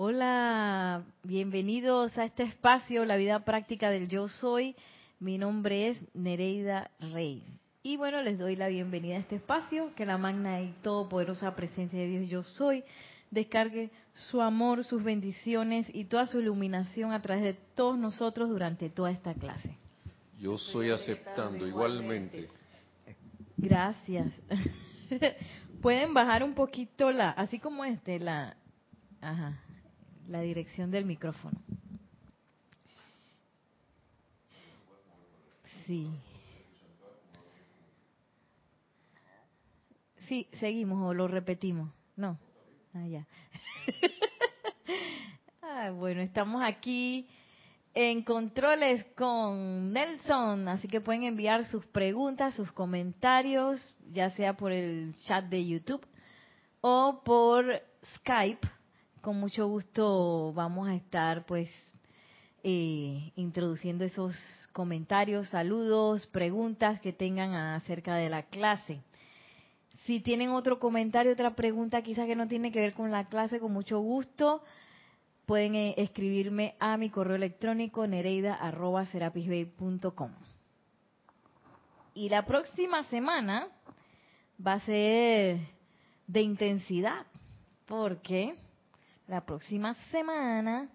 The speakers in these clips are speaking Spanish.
Hola, bienvenidos a este espacio, la vida práctica del yo soy. Mi nombre es Nereida Rey. Y bueno, les doy la bienvenida a este espacio, que la magna y todopoderosa presencia de Dios yo soy descargue su amor, sus bendiciones y toda su iluminación a través de todos nosotros durante toda esta clase. Yo soy aceptando igualmente. Gracias. Pueden bajar un poquito la, así como este, la, ajá, la dirección del micrófono. Sí. Sí, seguimos o lo repetimos. No. Ah, ya. ah, bueno, estamos aquí en controles con Nelson, así que pueden enviar sus preguntas, sus comentarios, ya sea por el chat de YouTube o por Skype con mucho gusto vamos a estar pues eh, introduciendo esos comentarios, saludos, preguntas que tengan acerca de la clase. Si tienen otro comentario, otra pregunta quizás que no tiene que ver con la clase, con mucho gusto, pueden eh, escribirme a mi correo electrónico nereida.com. Y la próxima semana va a ser de intensidad, porque la próxima semana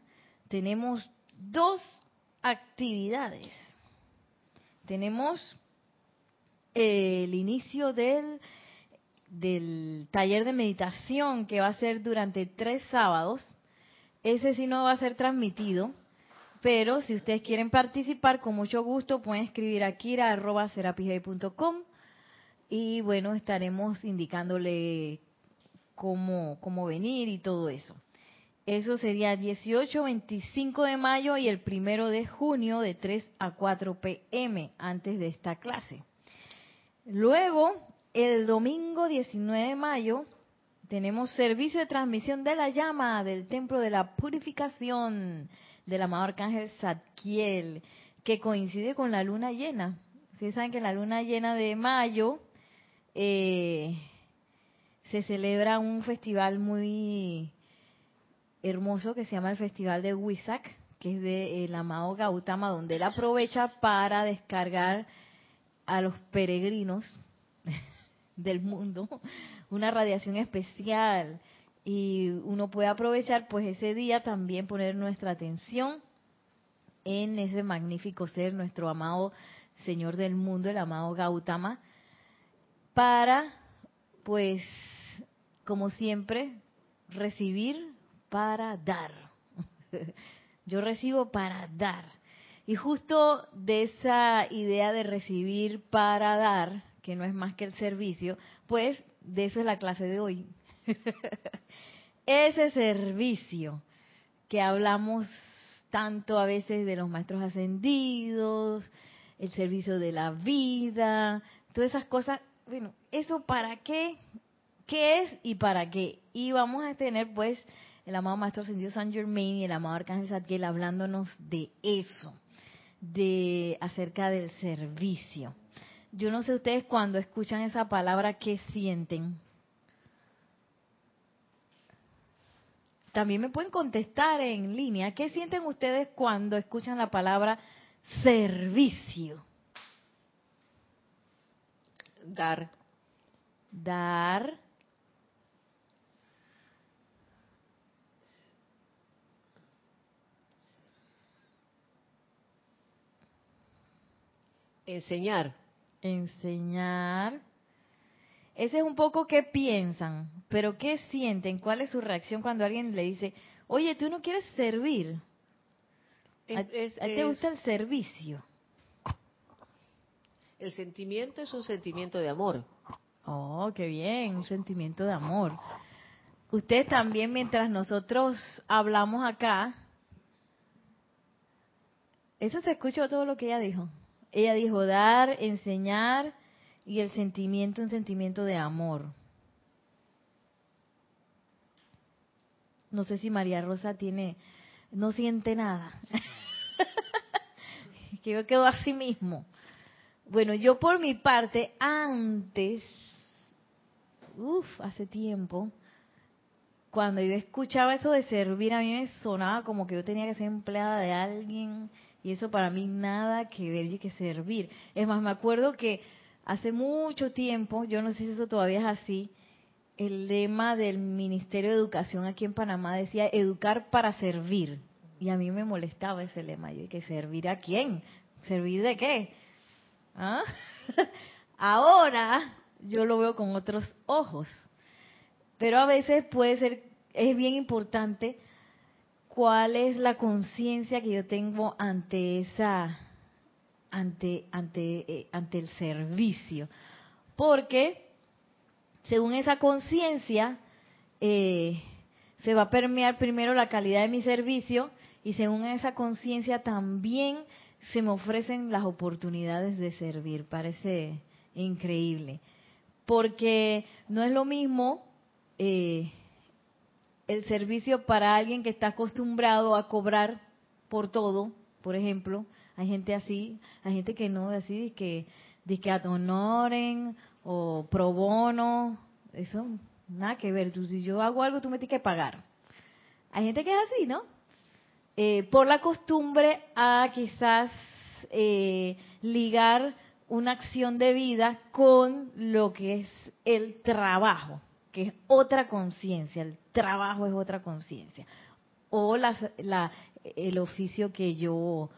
tenemos dos actividades. Tenemos el inicio del, del taller de meditación que va a ser durante tres sábados. Ese sí no va a ser transmitido, pero si ustedes quieren participar, con mucho gusto pueden escribir a kira.com y bueno, estaremos indicándole cómo, cómo venir y todo eso. Eso sería 18, 25 de mayo y el primero de junio de 3 a 4 pm antes de esta clase. Luego, el domingo 19 de mayo, tenemos servicio de transmisión de la llama del Templo de la Purificación del amado Arcángel Zadkiel, que coincide con la luna llena. Ustedes saben que la luna llena de mayo eh, se celebra un festival muy hermoso que se llama el Festival de Huizac, que es de el amado Gautama, donde él aprovecha para descargar a los peregrinos del mundo una radiación especial. Y uno puede aprovechar pues ese día también poner nuestra atención en ese magnífico ser, nuestro amado Señor del mundo, el amado Gautama, para pues como siempre recibir para dar. Yo recibo para dar. Y justo de esa idea de recibir para dar, que no es más que el servicio, pues de eso es la clase de hoy. Ese servicio que hablamos tanto a veces de los maestros ascendidos, el servicio de la vida, todas esas cosas, bueno, eso para qué, qué es y para qué. Y vamos a tener pues el amado Maestro Ascendido San Germain y el amado Arcángel Zadkiel hablándonos de eso, de acerca del servicio. Yo no sé ustedes cuando escuchan esa palabra, ¿qué sienten? También me pueden contestar en línea. ¿Qué sienten ustedes cuando escuchan la palabra servicio? Dar. Dar. Enseñar. Enseñar. Ese es un poco qué piensan, pero qué sienten, cuál es su reacción cuando alguien le dice, oye, tú no quieres servir. ¿A, ti te gusta el servicio? El sentimiento es un sentimiento de amor. Oh, qué bien, un sentimiento de amor. Ustedes también, mientras nosotros hablamos acá, ¿eso se escuchó todo lo que ella dijo? Ella dijo dar, enseñar y el sentimiento, un sentimiento de amor. No sé si María Rosa tiene, no siente nada. que yo quedo así mismo. Bueno, yo por mi parte, antes, uff, hace tiempo, cuando yo escuchaba eso de servir, a mí me sonaba como que yo tenía que ser empleada de alguien y eso para mí nada que ver y que servir. Es más, me acuerdo que hace mucho tiempo, yo no sé si eso todavía es así, el lema del Ministerio de Educación aquí en Panamá decía educar para servir. Y a mí me molestaba ese lema. Yo, ¿que servir a quién? ¿Servir de qué? ¿Ah? Ahora yo lo veo con otros ojos. Pero a veces puede ser, es bien importante cuál es la conciencia que yo tengo ante esa, ante, ante, eh, ante el servicio. Porque según esa conciencia, eh, se va a permear primero la calidad de mi servicio y según esa conciencia también se me ofrecen las oportunidades de servir. Parece increíble. Porque no es lo mismo eh, el servicio para alguien que está acostumbrado a cobrar por todo, por ejemplo. Hay gente así, hay gente que no, así, que, que honoren o pro bono, eso nada que ver. Tú, si yo hago algo, tú me tienes que pagar. Hay gente que es así, ¿no? Eh, por la costumbre a quizás eh, ligar una acción de vida con lo que es el trabajo, que es otra conciencia. El trabajo es otra conciencia. O la, el oficio que yo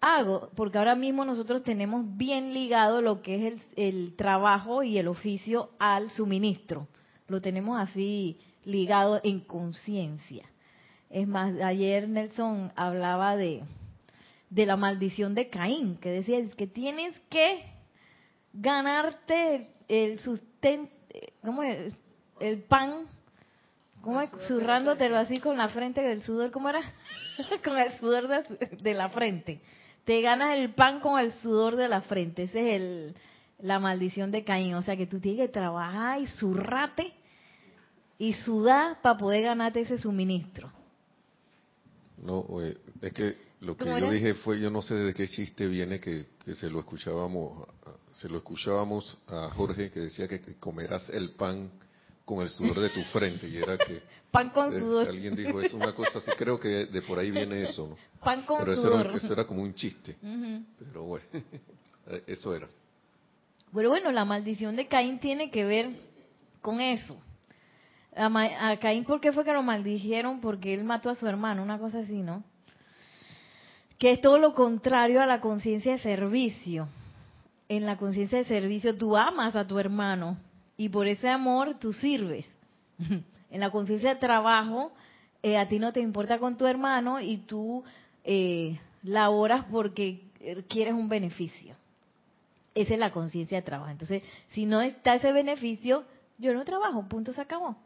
hago, porque ahora mismo nosotros tenemos bien ligado lo que es el, trabajo y el oficio al suministro. Lo tenemos así ligado en conciencia. Es más, ayer Nelson hablaba de, de la maldición de Caín, que decía que tienes que ganarte el, sustento, ¿cómo es? El pan, ¿cómo es? Zurrándotelo así con la frente del sudor, ¿cómo era? con el sudor de la frente te ganas el pan con el sudor de la frente. Esa es el, la maldición de Caín. O sea que tú tienes que trabajar y zurrate y sudar para poder ganarte ese suministro. No, es que lo que yo dije fue, yo no sé de qué chiste viene que, que se lo escuchábamos, se lo escuchábamos a Jorge que decía que comerás el pan con el sudor de tu frente y era que pan con sudor. Alguien dijo eso, una cosa así, creo que de por ahí viene eso, ¿no? Pan con Pero sudor. Eso, era, eso era como un chiste. Pero bueno, eso era. Pero bueno, la maldición de Caín tiene que ver con eso. A, a Caín, ¿por qué fue que lo maldijeron? Porque él mató a su hermano, una cosa así, ¿no? Que es todo lo contrario a la conciencia de servicio. En la conciencia de servicio tú amas a tu hermano y por ese amor tú sirves. en la conciencia de trabajo, eh, a ti no te importa con tu hermano y tú eh, laboras porque quieres un beneficio. Esa es la conciencia de trabajo. Entonces, si no está ese beneficio, yo no trabajo, punto, se acabó.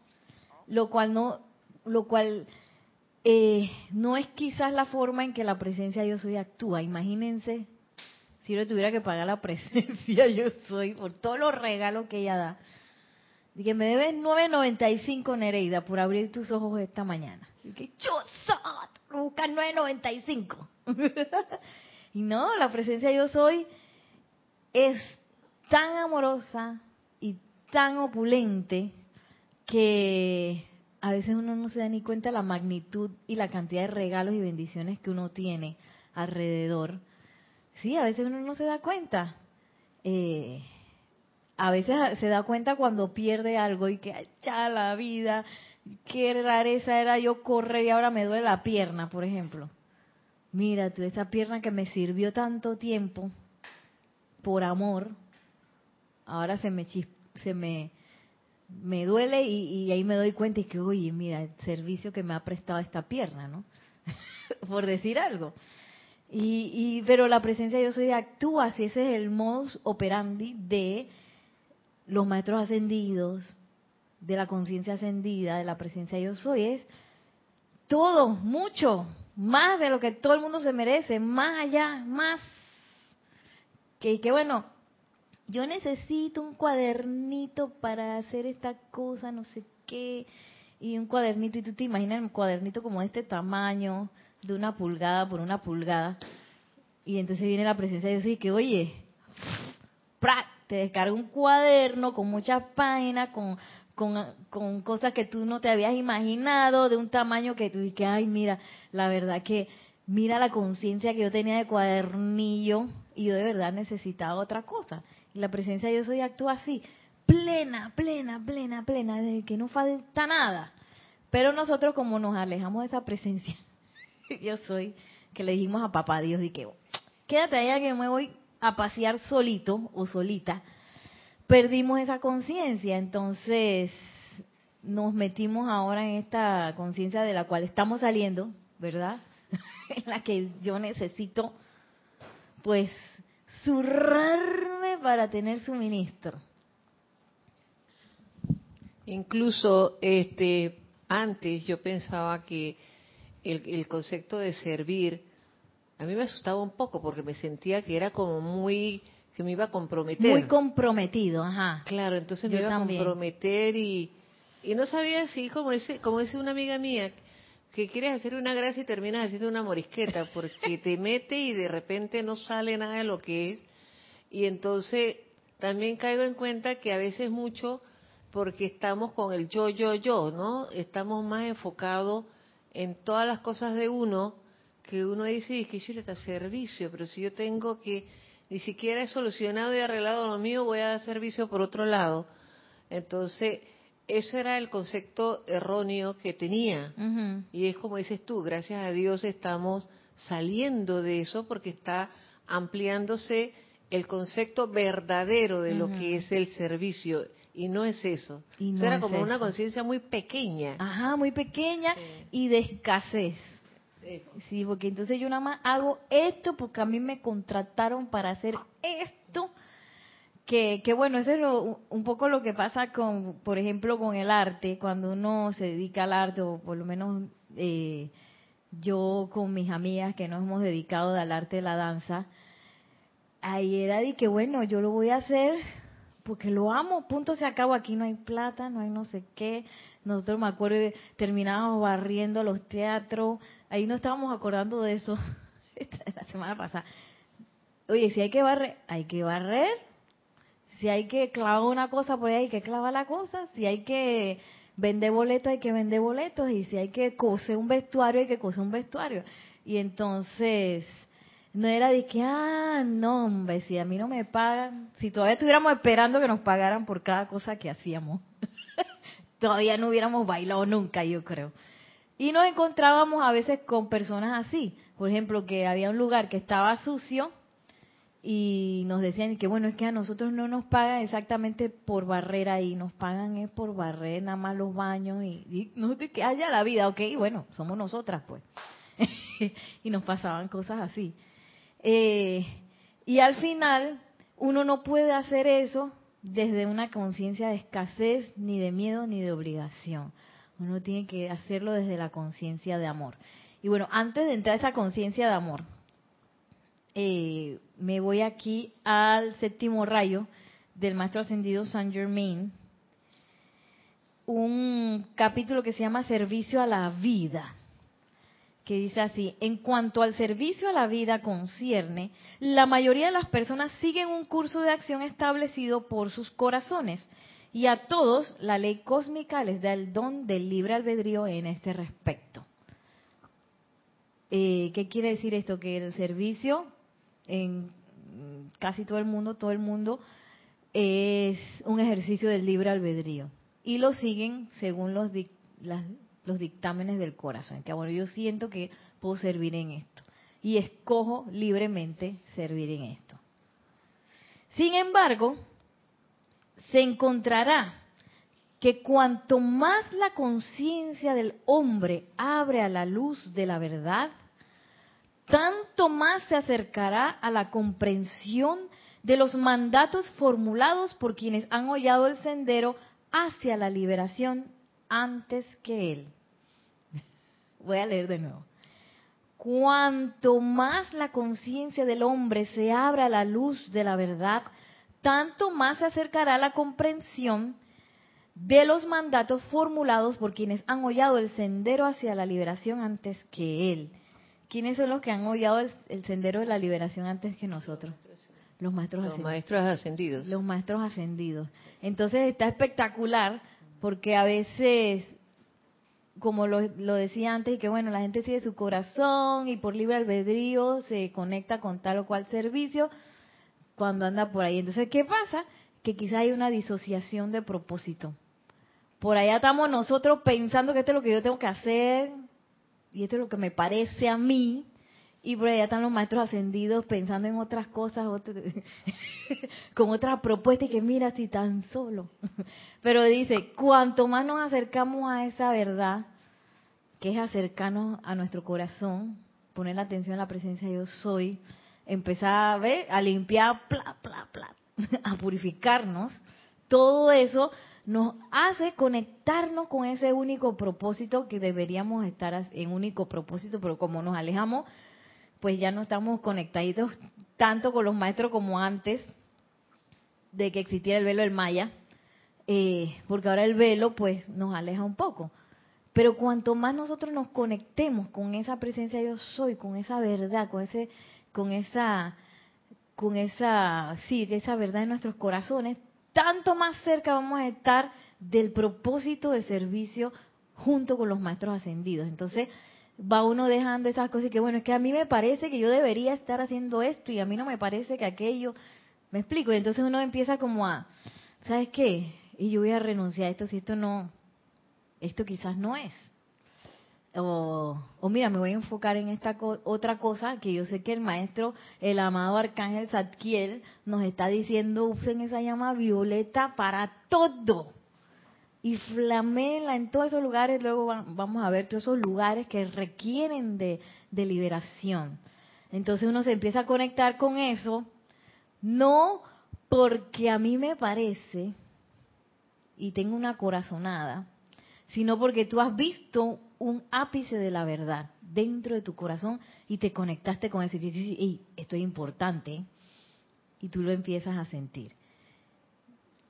Lo cual no, lo cual eh, no es quizás la forma en que la presencia yo soy actúa. Imagínense si yo tuviera que pagar la presencia yo soy por todos los regalos que ella da. Que me debes 9.95 Nereida por abrir tus ojos esta mañana. Y que yo soy, busca 9.95. y no, la presencia yo soy es tan amorosa y tan opulente que a veces uno no se da ni cuenta la magnitud y la cantidad de regalos y bendiciones que uno tiene alrededor. Sí, a veces uno no se da cuenta. Eh, a veces se da cuenta cuando pierde algo y que ya la vida, qué rareza era yo correr y ahora me duele la pierna, por ejemplo. Mira, tú, esa pierna que me sirvió tanto tiempo por amor, ahora se me se me me duele y, ahí me doy cuenta y que, oye, mira, el servicio que me ha prestado esta pierna, ¿no? por decir algo. Y, y, pero la presencia de Dios hoy actúa, si ese es el modus operandi de los maestros ascendidos, de la conciencia ascendida, de la presencia de yo soy, es todo, mucho, más de lo que todo el mundo se merece, más allá, más. Que, que bueno, yo necesito un cuadernito para hacer esta cosa, no sé qué, y un cuadernito, y tú te imaginas un cuadernito como este tamaño, de una pulgada por una pulgada, y entonces viene la presencia de Dios y que, oye, ¡prac! Te descarga un cuaderno con muchas páginas, con con, cosas que tú no te habías imaginado, de un tamaño que tú dices, ay, mira, la verdad que, mira la conciencia que yo tenía de cuadernillo y yo de verdad necesitaba otra cosa. Y la presencia de Dios hoy actúa así, plena, plena, plena, plena, de que no falta nada. Pero nosotros como nos alejamos de esa presencia, yo soy, que le dijimos a papá Dios, y que quédate allá que me voy a pasear solito o solita, perdimos esa conciencia, entonces nos metimos ahora en esta conciencia de la cual estamos saliendo, ¿verdad? en la que yo necesito, pues, zurrarme para tener suministro. Incluso, este, antes yo pensaba que el, el concepto de servir a mí me asustaba un poco porque me sentía que era como muy que me iba a comprometer. Muy comprometido, ajá. Claro, entonces me iba a comprometer y, y no sabía si, como dice, como dice una amiga mía, que quieres hacer una gracia y terminas haciendo una morisqueta, porque te mete y de repente no sale nada de lo que es. Y entonces también caigo en cuenta que a veces mucho, porque estamos con el yo, yo, yo, ¿no? Estamos más enfocados en todas las cosas de uno, que uno dice, que yo le está servicio, pero si yo tengo que ni siquiera he solucionado y arreglado lo mío, voy a dar servicio por otro lado. Entonces, eso era el concepto erróneo que tenía. Y es como dices tú, gracias a Dios estamos saliendo de eso porque está ampliándose el concepto verdadero de lo que es el servicio. Y no es eso. eso era como una conciencia muy pequeña. Ajá, muy pequeña y de escasez. Sí, porque entonces yo nada más hago esto porque a mí me contrataron para hacer esto. Que, que bueno, eso es un poco lo que pasa con, por ejemplo, con el arte, cuando uno se dedica al arte, o por lo menos eh, yo con mis amigas que nos hemos dedicado al arte de la danza, ahí era de que bueno, yo lo voy a hacer porque lo amo, punto se acabó, aquí no hay plata, no hay no sé qué, nosotros me acuerdo terminábamos barriendo los teatros, ahí no estábamos acordando de eso la semana pasada. Oye, si hay que barrer, hay que barrer. Si hay que clavar una cosa por ahí, hay que clavar la cosa. Si hay que vender boletos, hay que vender boletos. Y si hay que coser un vestuario, hay que coser un vestuario. Y entonces, no era de que, ah, no, hombre, si a mí no me pagan, si todavía estuviéramos esperando que nos pagaran por cada cosa que hacíamos, todavía no hubiéramos bailado nunca, yo creo. Y nos encontrábamos a veces con personas así. Por ejemplo, que había un lugar que estaba sucio y nos decían que bueno, es que a nosotros no nos pagan exactamente por barrer ahí, nos pagan es por barrer nada más los baños y, te que haya la vida, ok, bueno, somos nosotras pues. y nos pasaban cosas así. Eh, y al final, uno no puede hacer eso desde una conciencia de escasez, ni de miedo, ni de obligación. Uno tiene que hacerlo desde la conciencia de amor. Y bueno, antes de entrar a esa conciencia de amor, eh, me voy aquí al séptimo rayo del Maestro Ascendido Saint Germain, un capítulo que se llama Servicio a la Vida, que dice así, en cuanto al servicio a la vida concierne, la mayoría de las personas siguen un curso de acción establecido por sus corazones y a todos la ley cósmica les da el don del libre albedrío en este respecto. Eh, ¿Qué quiere decir esto? Que el servicio en casi todo el mundo, todo el mundo, es un ejercicio del libre albedrío. Y lo siguen según los, los dictámenes del corazón. Que bueno, yo siento que puedo servir en esto. Y escojo libremente servir en esto. Sin embargo, se encontrará que cuanto más la conciencia del hombre abre a la luz de la verdad, tanto más se acercará a la comprensión de los mandatos formulados por quienes han hollado el sendero hacia la liberación antes que él. Voy a leer de nuevo. Cuanto más la conciencia del hombre se abra a la luz de la verdad, tanto más se acercará a la comprensión de los mandatos formulados por quienes han hollado el sendero hacia la liberación antes que él. ¿Quiénes son los que han hollado el, sendero de la liberación antes que nosotros? Los maestros los ascendidos. maestros ascendidos. Los maestros ascendidos. Entonces está espectacular porque a veces, como lo, lo decía antes, y que bueno, la gente sigue su corazón y por libre albedrío se conecta con tal o cual servicio cuando anda por ahí. Entonces, ¿qué pasa? Que quizá hay una disociación de propósito. Por allá estamos nosotros pensando que esto es lo que yo tengo que hacer y esto es lo que me parece a mí, y por allá están los maestros ascendidos pensando en otras cosas, con otras propuestas y que mira si tan solo. Pero dice, cuanto más nos acercamos a esa verdad, que es acercarnos a nuestro corazón, poner la atención a la presencia de yo soy, empezar a ver, a limpiar, a purificarnos, todo eso nos hace conectarnos con ese único propósito que deberíamos estar en único propósito, pero como nos alejamos pues ya no estamos conectados tanto con los maestros como antes de que existiera el velo del Maya, eh, porque ahora el velo pues nos aleja un poco. Pero cuanto más nosotros nos conectemos con esa presencia yo soy, con esa verdad, con ese, con esa, con esa, sí, esa verdad en nuestros corazones, tanto más cerca vamos a estar del propósito de servicio junto con los maestros ascendidos. Entonces, va uno dejando esas cosas y que bueno, es que a mí me parece que yo debería estar haciendo esto y a mí no me parece que aquello, me explico, y entonces uno empieza como a, ¿sabes qué? Y yo voy a renunciar a esto si esto no, esto quizás no es. O, o mira, me voy a enfocar en esta otra cosa que yo sé que el maestro, el amado arcángel Zadkiel, nos está diciendo, usen esa llama violeta para todo y flamela en todos esos lugares. Luego vamos a ver todos esos lugares que requieren de, liberación. Entonces uno se empieza a conectar con eso, no porque a mí me parece y tengo una corazonada, sino porque tú has visto un ápice de la verdad dentro de tu corazón y te conectaste con ese y esto es importante y tú lo empiezas a sentir.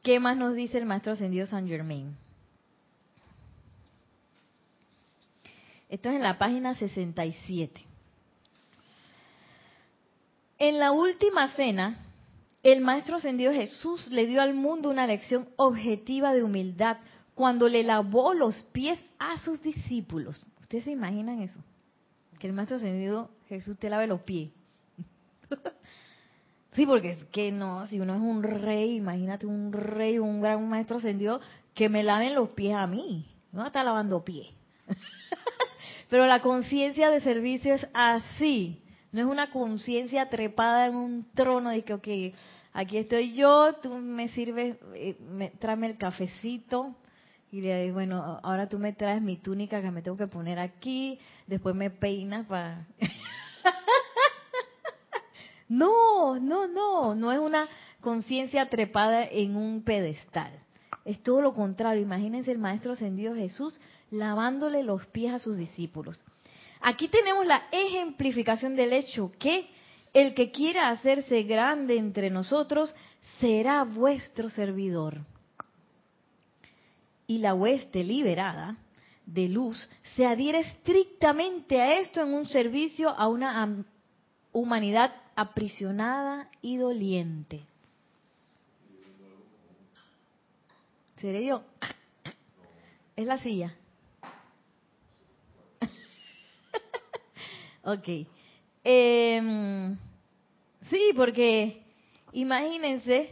¿Qué más nos dice el maestro ascendido San Germain? Esto es en la página 67. En la última cena, el Maestro Ascendido Jesús le dio al mundo una lección objetiva de humildad cuando le lavó los pies a sus discípulos. ¿Ustedes se imaginan eso? Que el Maestro Ascendido Jesús te lave los pies. sí, porque es que no, si uno es un rey, imagínate un rey, un gran Maestro Ascendido, que me laven los pies a mí. No está lavando pies. Pero la conciencia de servicio es así. No es una conciencia trepada en un trono de que, ok, aquí estoy yo, tú me sirves, eh, me, tráeme el cafecito. Y le digo, bueno, ahora tú me traes mi túnica que me tengo que poner aquí, después me peinas para... no, no, no, no es una conciencia trepada en un pedestal. Es todo lo contrario. Imagínense el Maestro Ascendido Jesús lavándole los pies a sus discípulos. Aquí tenemos la ejemplificación del hecho que el que quiera hacerse grande entre nosotros será vuestro servidor. Y la hueste liberada de luz se adhiere estrictamente a esto en un servicio a una humanidad aprisionada y doliente. ¿Seré yo? Es la silla. Ok. Em, sí, porque imagínense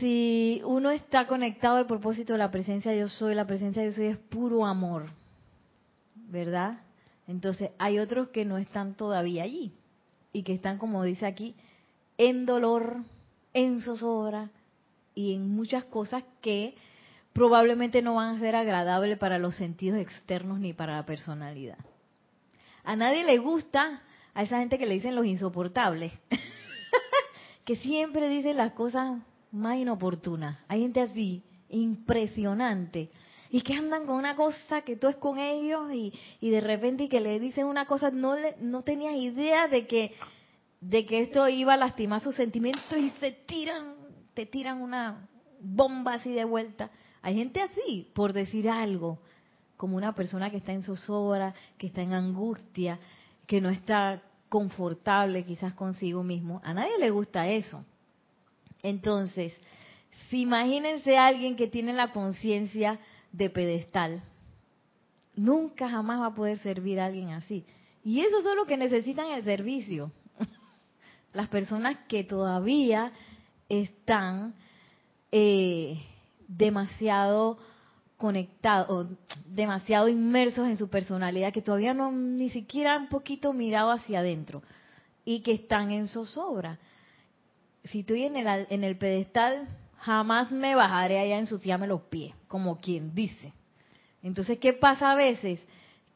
si uno está conectado al propósito de la presencia yo soy, la presencia de yo soy es puro amor, ¿verdad? Entonces hay otros que no están todavía allí y que están, como dice aquí, en dolor, en zozobra y en muchas cosas que probablemente no van a ser agradables para los sentidos externos ni para la personalidad. A nadie le gusta a esa gente que le dicen los insoportables, que siempre dicen las cosas más inoportunas. Hay gente así, impresionante, y que andan con una cosa que tú es con ellos y, y de repente y que le dicen una cosa, no, le, no tenías idea de que, de que esto iba a lastimar sus sentimientos y se tiran, te tiran una bomba así de vuelta. Hay gente así, por decir algo como una persona que está en zozobra, que está en angustia, que no está confortable quizás consigo mismo. A nadie le gusta eso. Entonces, si imagínense a alguien que tiene la conciencia de pedestal, nunca jamás va a poder servir a alguien así. Y eso es lo que necesitan el servicio. Las personas que todavía están eh, demasiado conectados, demasiado inmersos en su personalidad, que todavía no ni siquiera un poquito mirado hacia adentro y que están en zozobra. Si estoy en el, en el pedestal, jamás me bajaré allá a ensuciarme los pies, como quien dice. Entonces, ¿qué pasa a veces?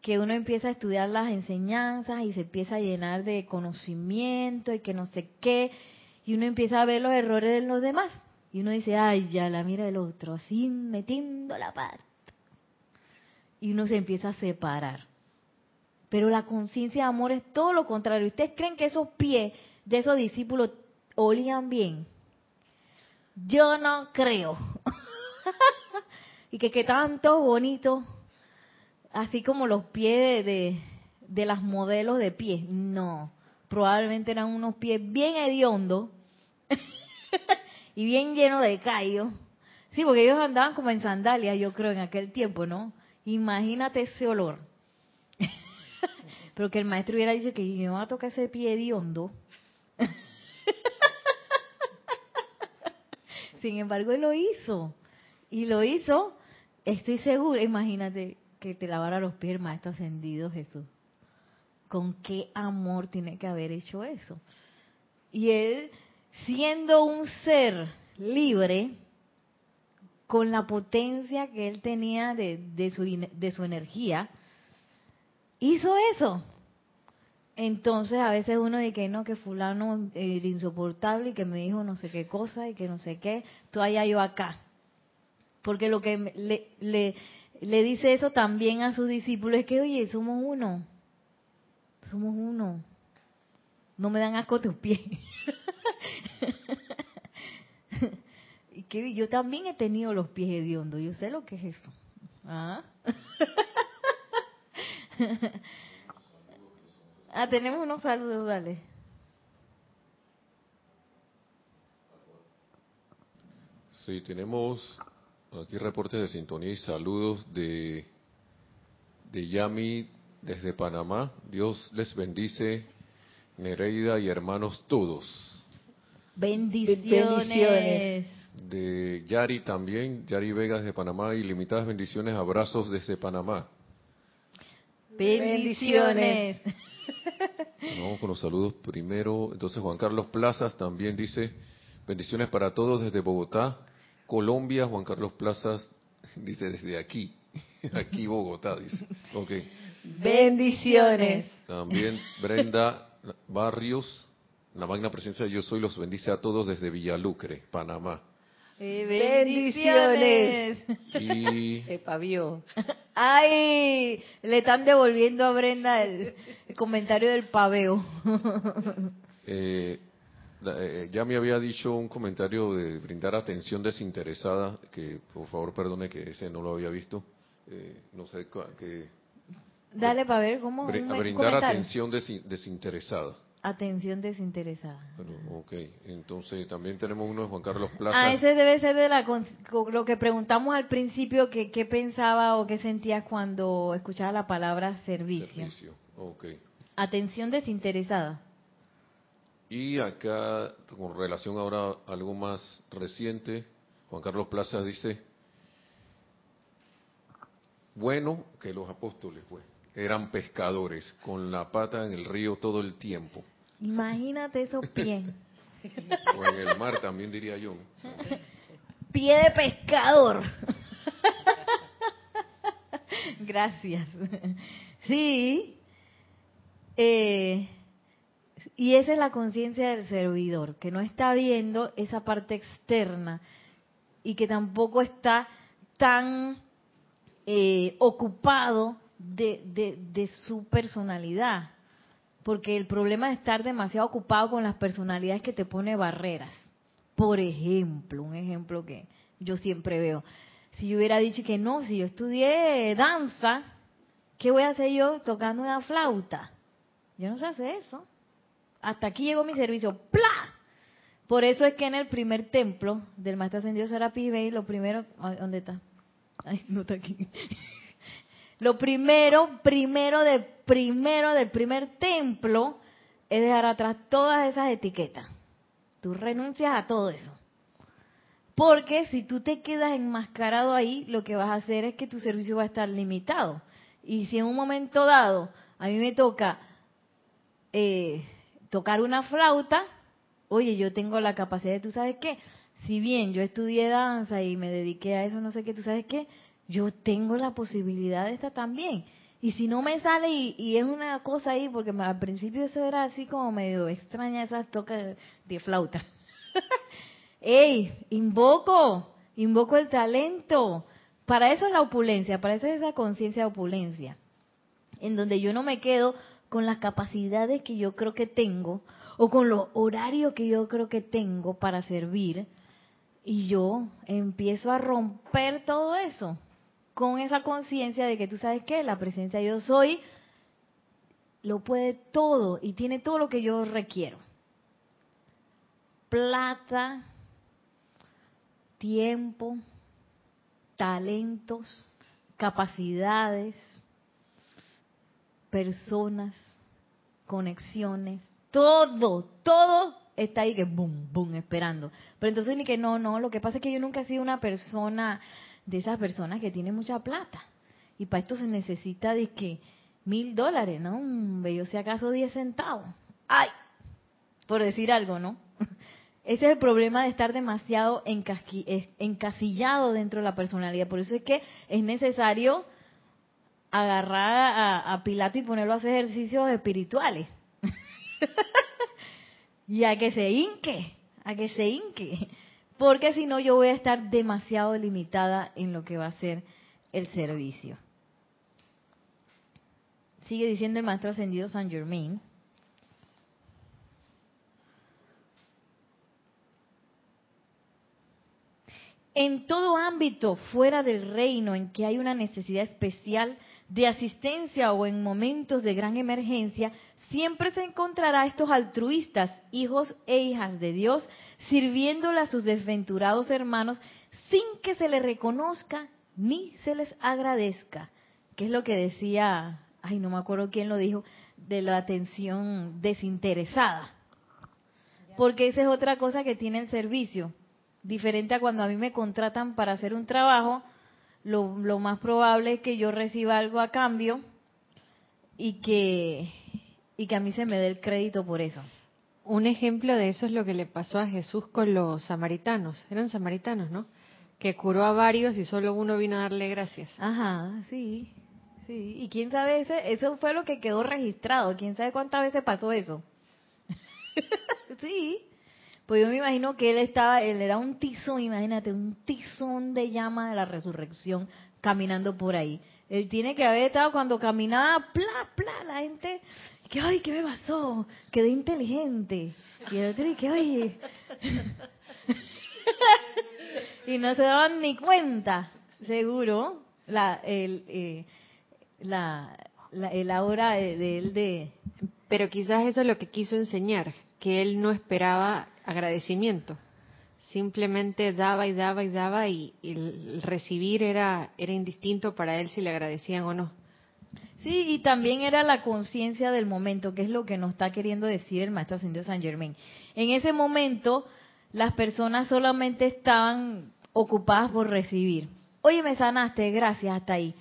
Que uno empieza a estudiar las enseñanzas y se empieza a llenar de conocimiento y que no sé qué, y uno empieza a ver los errores de los demás. Y uno dice, ay, ya la mira del otro, así metiendo la pata. Y uno se empieza a separar. Pero la conciencia de amor es todo lo contrario. ¿Ustedes creen que esos pies de esos discípulos olían bien? Yo no creo. y que, que tanto bonito, así como los pies de, de, las modelos de pies. No, probablemente eran unos pies bien hediondos y bien llenos de callo. Sí, porque ellos andaban como en sandalias, yo creo, en aquel tiempo, ¿no? Imagínate ese olor. Pero que el maestro hubiera dicho que yo no a tocar ese pie hediondo. Sin embargo, él lo hizo. Y lo hizo, estoy segura, imagínate que te lavara los pies maestro ascendido Jesús. ¿Con qué amor tiene que haber hecho eso? Y él, siendo un ser libre, con la potencia que él tenía de, de, su, de su energía, hizo eso. Entonces a veces uno dice que no, que fulano era insoportable y que me dijo no sé qué cosa y que no sé qué, allá yo acá. Porque lo que le, le, le dice eso también a sus discípulos es que, oye, somos uno, somos uno. No me dan asco tus pies. y que yo también he tenido los pies hediondos, yo sé lo que es eso. ¿Ah? Ah, tenemos unos saludos, dale. Sí, tenemos aquí reportes de sintonía y saludos de, de Yami desde Panamá. Dios les bendice, Nereida y hermanos todos. Bendiciones. De Yari también, Yari Vegas de Panamá, y limitadas bendiciones, abrazos desde Panamá. Bendiciones. Vamos con los saludos primero. Entonces Juan Carlos Plazas también dice, bendiciones para todos desde Bogotá, Colombia. Juan Carlos Plazas dice desde aquí, aquí Bogotá, dice. Ok. Bendiciones. También Brenda Barrios, la magna presencia de Yo Soy, los bendice a todos desde Villalucre, Panamá. bendiciones. Y... Ay, le están devolviendo a Brenda el, comentario del paveo. Eh, eh, ya me había dicho un comentario de brindar atención desinteresada, que por favor perdone que ese no lo había visto. Eh, no sé qué. Dale para ver cómo. brindar atención desinteresada. Atención desinteresada. ok, entonces también tenemos uno de Juan Carlos Plaza. Ah, ese debe ser de la, lo que preguntamos al principio, que qué pensaba o qué sentía cuando escuchaba la palabra servicio. Servicio, ok. Atención desinteresada. Y acá, con relación ahora a algo más reciente, Juan Carlos Plaza dice, bueno que los apóstoles, pues eran pescadores, con la pata en el río todo el tiempo. Imagínate esos pies. o en el mar también diría yo. Pie de pescador. Gracias. Sí. Eh, y esa es la conciencia del servidor, que no está viendo esa parte externa y que tampoco está tan eh, ocupado de, de, su personalidad. Porque el problema de estar demasiado ocupado con las personalidades que te pone barreras. Por ejemplo, un ejemplo que yo siempre veo. Si yo hubiera dicho que no, si yo estudié danza, ¿qué voy a hacer yo tocando una flauta? Yo no sé hacer eso. Hasta aquí llegó mi servicio. ¡Pla! Por eso es que en el primer templo del Maestro Ascendido Serapi Bey, lo primero, ¿dónde está? Ay, no está aquí. Lo primero, primero de primero del primer templo es dejar atrás todas esas etiquetas. Tú renuncias a todo eso. Porque si tú te quedas enmascarado ahí, lo que vas a hacer es que tu servicio va a estar limitado. Y si en un momento dado a mí me toca eh, tocar una flauta, oye, yo tengo la capacidad de, ¿tú sabes qué? Si bien yo estudié danza y me dediqué a eso, no sé qué, ¿tú sabes qué? Yo tengo la posibilidad de esta también. Y si no me sale y, es una cosa ahí, porque al principio eso era así como medio extraña esas tocas de flauta. ¡Ey! Invoco, invoco el talento. Para eso es la opulencia, para eso es esa conciencia de opulencia, en donde yo no me quedo con las capacidades que yo creo que tengo o con los horarios que yo creo que tengo para servir y yo empiezo a romper todo eso con esa conciencia de que tú sabes que la presencia yo soy lo puede todo y tiene todo lo que yo requiero. Plata, tiempo, talentos, capacidades, personas, conexiones, todo, todo está ahí que boom, boom, esperando. Pero entonces ni que no, no, lo que pasa es que yo nunca he sido una persona de esas personas que tiene mucha plata. Y para esto se necesita de que mil dólares, ¿no? Yo si acaso diez centavos. ¡Ay! Por decir algo, ¿no? Ese es el problema de estar demasiado encasillado dentro de la personalidad. Por eso es que es necesario agarrar a, Pilato y ponerlo a hacer ejercicios espirituales. y a que se hinque, a que se hinque porque si no yo voy a estar demasiado limitada en lo que va a ser el servicio. Sigue diciendo el maestro ascendido San Germain. En todo ámbito fuera del reino en que hay una necesidad especial de asistencia o en momentos de gran emergencia, siempre se encontrará estos altruistas, hijos e hijas de Dios, sirviéndole a sus desventurados hermanos sin que se les reconozca ni se les agradezca. Que es lo que decía, ay, no me acuerdo quién lo dijo, de la atención desinteresada. Porque esa es otra cosa que tiene el servicio. Diferente a cuando a mí me contratan para hacer un trabajo, lo, lo más probable es que yo reciba algo a cambio y que y que a mí se me dé el crédito por eso. Un ejemplo de eso es lo que le pasó a Jesús con los samaritanos. Eran samaritanos, ¿no? Que curó a varios y solo uno vino a darle gracias. Ajá, sí. Sí, y quién sabe, ese, eso fue lo que quedó registrado. ¿Quién sabe cuántas veces pasó eso? sí. Pues yo me imagino que él estaba, él era un tizón, imagínate, un tizón de llama de la resurrección caminando por ahí. Él tiene que haber estado cuando caminaba, pla, pla, la gente que, ay, ¿qué me pasó? Quedé inteligente. Y el otro, que, oye. y no se daban ni cuenta, seguro, la, el, eh, la, el aura de, él de... Pero quizás eso es lo que quiso enseñar, que él no esperaba agradecimiento. Simplemente daba y daba y daba y, y el recibir era, era indistinto para él si le agradecían o no. Sí, y también era la conciencia del momento, que es lo que nos está queriendo decir el maestro ascendido San Germain. En ese momento, las personas solamente estaban ocupadas por recibir. Oye, me sanaste, gracias, hasta ahí.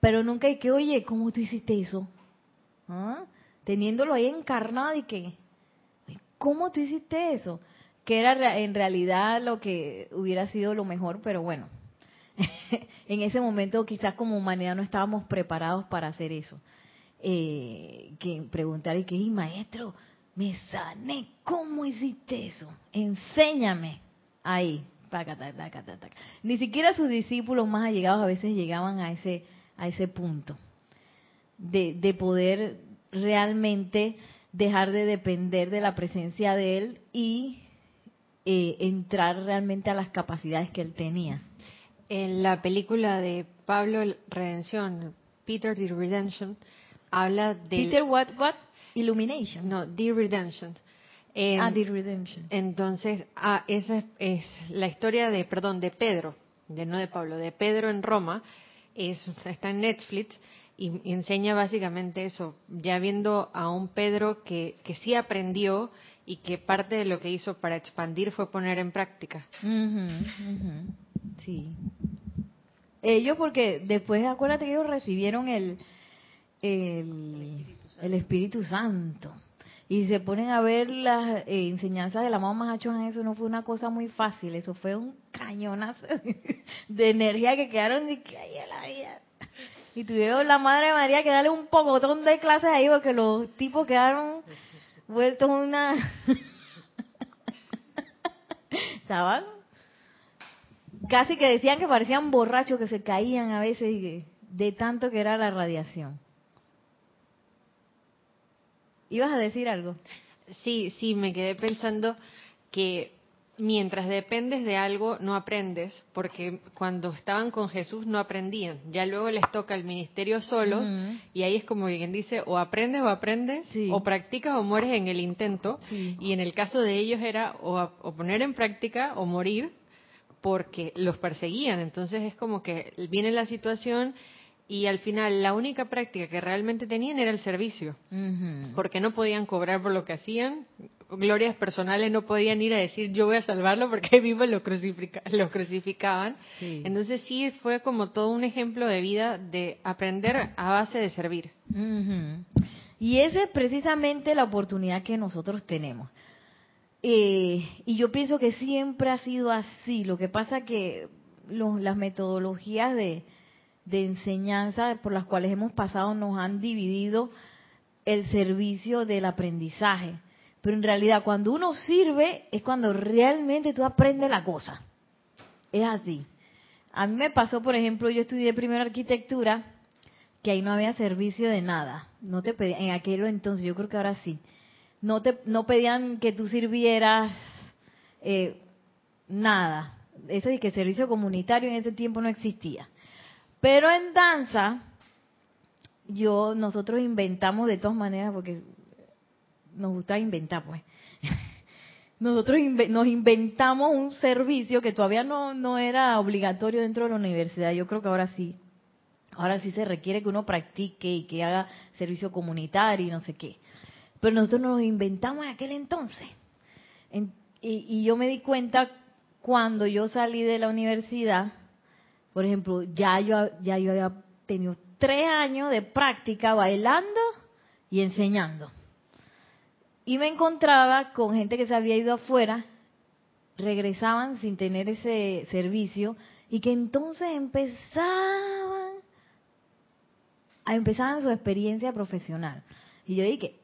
Pero nunca hay que, oye, ¿cómo tú hiciste eso? ¿Ah? Teniéndolo ahí encarnado y que, ¿cómo tú hiciste eso? Que era en realidad lo que hubiera sido lo mejor, pero bueno, en ese momento quizás como humanidad no estábamos preparados para hacer eso. Eh, que preguntar y que, maestro, me sané, ¿cómo hiciste eso? Enséñame. Ahí, Ni siquiera sus discípulos más allegados a veces llegaban a ese, a ese punto de, de poder realmente dejar de depender de la presencia de Él y eh, entrar realmente a las capacidades que Él tenía. En la película de Pablo Redención, Peter the Redemption, habla de... Peter what, what? Illumination. No, The Redemption. ah, The Redemption. Entonces, ah, esa es, la historia de, perdón, de Pedro, de no de Pablo, de Pedro en Roma, es, está en Netflix y, enseña básicamente eso, ya viendo a un Pedro que, que sí aprendió y que parte de lo que hizo para expandir fue poner en práctica. Sí. Ellos porque después acuérdate que ellos recibieron el, el, Espíritu Santo. Y se ponen a ver las eh, enseñanzas de la mamá Mahacho eso no fue una cosa muy fácil, eso fue un cañonazo de energía que quedaron y que ahí la vida. Y tuvieron la Madre María que darle un pocotón de clases ahí porque los tipos quedaron vueltos una... Estaban casi que decían que parecían borrachos que se caían a veces de tanto que era la radiación. ¿Ibas a decir algo? Sí, sí, me quedé pensando que mientras dependes de algo no aprendes, porque cuando estaban con Jesús no aprendían. Ya luego les toca el ministerio solo y ahí es como quien dice, o aprendes o aprendes, o practicas o mueres en el intento. Y en el caso de ellos era o, o, poner en práctica o morir porque los perseguían. Entonces es como que viene la situación y al final la única práctica que realmente tenían era el servicio, porque no podían cobrar por lo que hacían, glorias personales no podían ir a decir yo voy a salvarlo porque ahí mismo lo, crucificaban. Entonces sí fue como todo un ejemplo de vida de aprender a base de servir. Y esa es precisamente la oportunidad que nosotros tenemos. Eh, y yo pienso que siempre ha sido así. Lo que pasa que las metodologías de, de enseñanza por las cuales hemos pasado nos han dividido el servicio del aprendizaje. Pero en realidad cuando uno sirve es cuando realmente tú aprendes la cosa. Es así. A mí me pasó, por ejemplo, yo estudié primero arquitectura, que ahí no había servicio de nada. No te pedían, en aquel entonces, yo creo que ahora sí. No te, no pedían que tú sirvieras eh, nada. Eso de que servicio comunitario en ese tiempo no existía. Pero en danza, yo, nosotros inventamos de todas maneras, porque nos gusta inventar, pues. Nosotros nos inventamos un servicio que todavía no, no era obligatorio dentro de la universidad. Yo creo que ahora sí. Ahora sí se requiere que uno practique y que haga servicio comunitario y no sé qué. Pero nosotros nos inventamos en aquel entonces. y, y yo me di cuenta cuando yo salí de la universidad por ejemplo, ya yo, ya yo había tenido tres años de práctica bailando y enseñando. Y me encontraba con gente que se había ido afuera, regresaban sin tener ese servicio y que entonces empezaban a empezar su experiencia profesional. Y yo dije,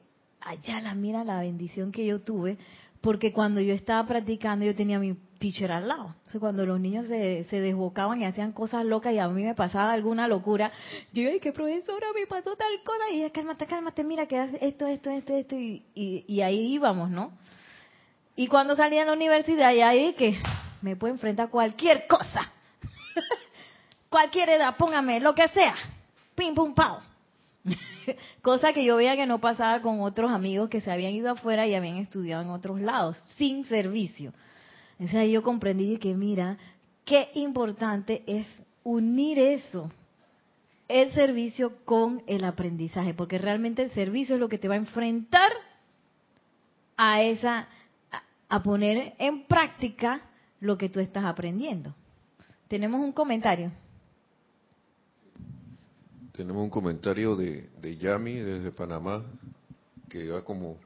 allá la mira la bendición que yo tuve, porque cuando yo estaba practicando yo tenía mi teacher al lado. Entonces, cuando los niños se, se desbocaban y hacían cosas locas y a mí me pasaba alguna locura, yo dije, ¿qué profesora me pasó tal cosa? Y ella, cálmate, cálmate, mira que esto, esto, esto, esto, y, y, ahí íbamos, ¿no? Y cuando salí a la universidad, ya dije que me puedo enfrentar a cualquier cosa. cualquier edad, póngame, lo que sea. Pim, pum, pao. Cosa que yo veía que no pasaba con otros amigos que se habían ido afuera y habían estudiado en otros lados, sin servicio. Sea, yo comprendí que mira, qué importante es unir eso, el servicio con el aprendizaje, porque realmente el servicio es lo que te va a enfrentar a esa, a poner en práctica lo que tú estás aprendiendo. Tenemos un comentario. Tenemos un comentario de, de Yami desde Panamá, que va como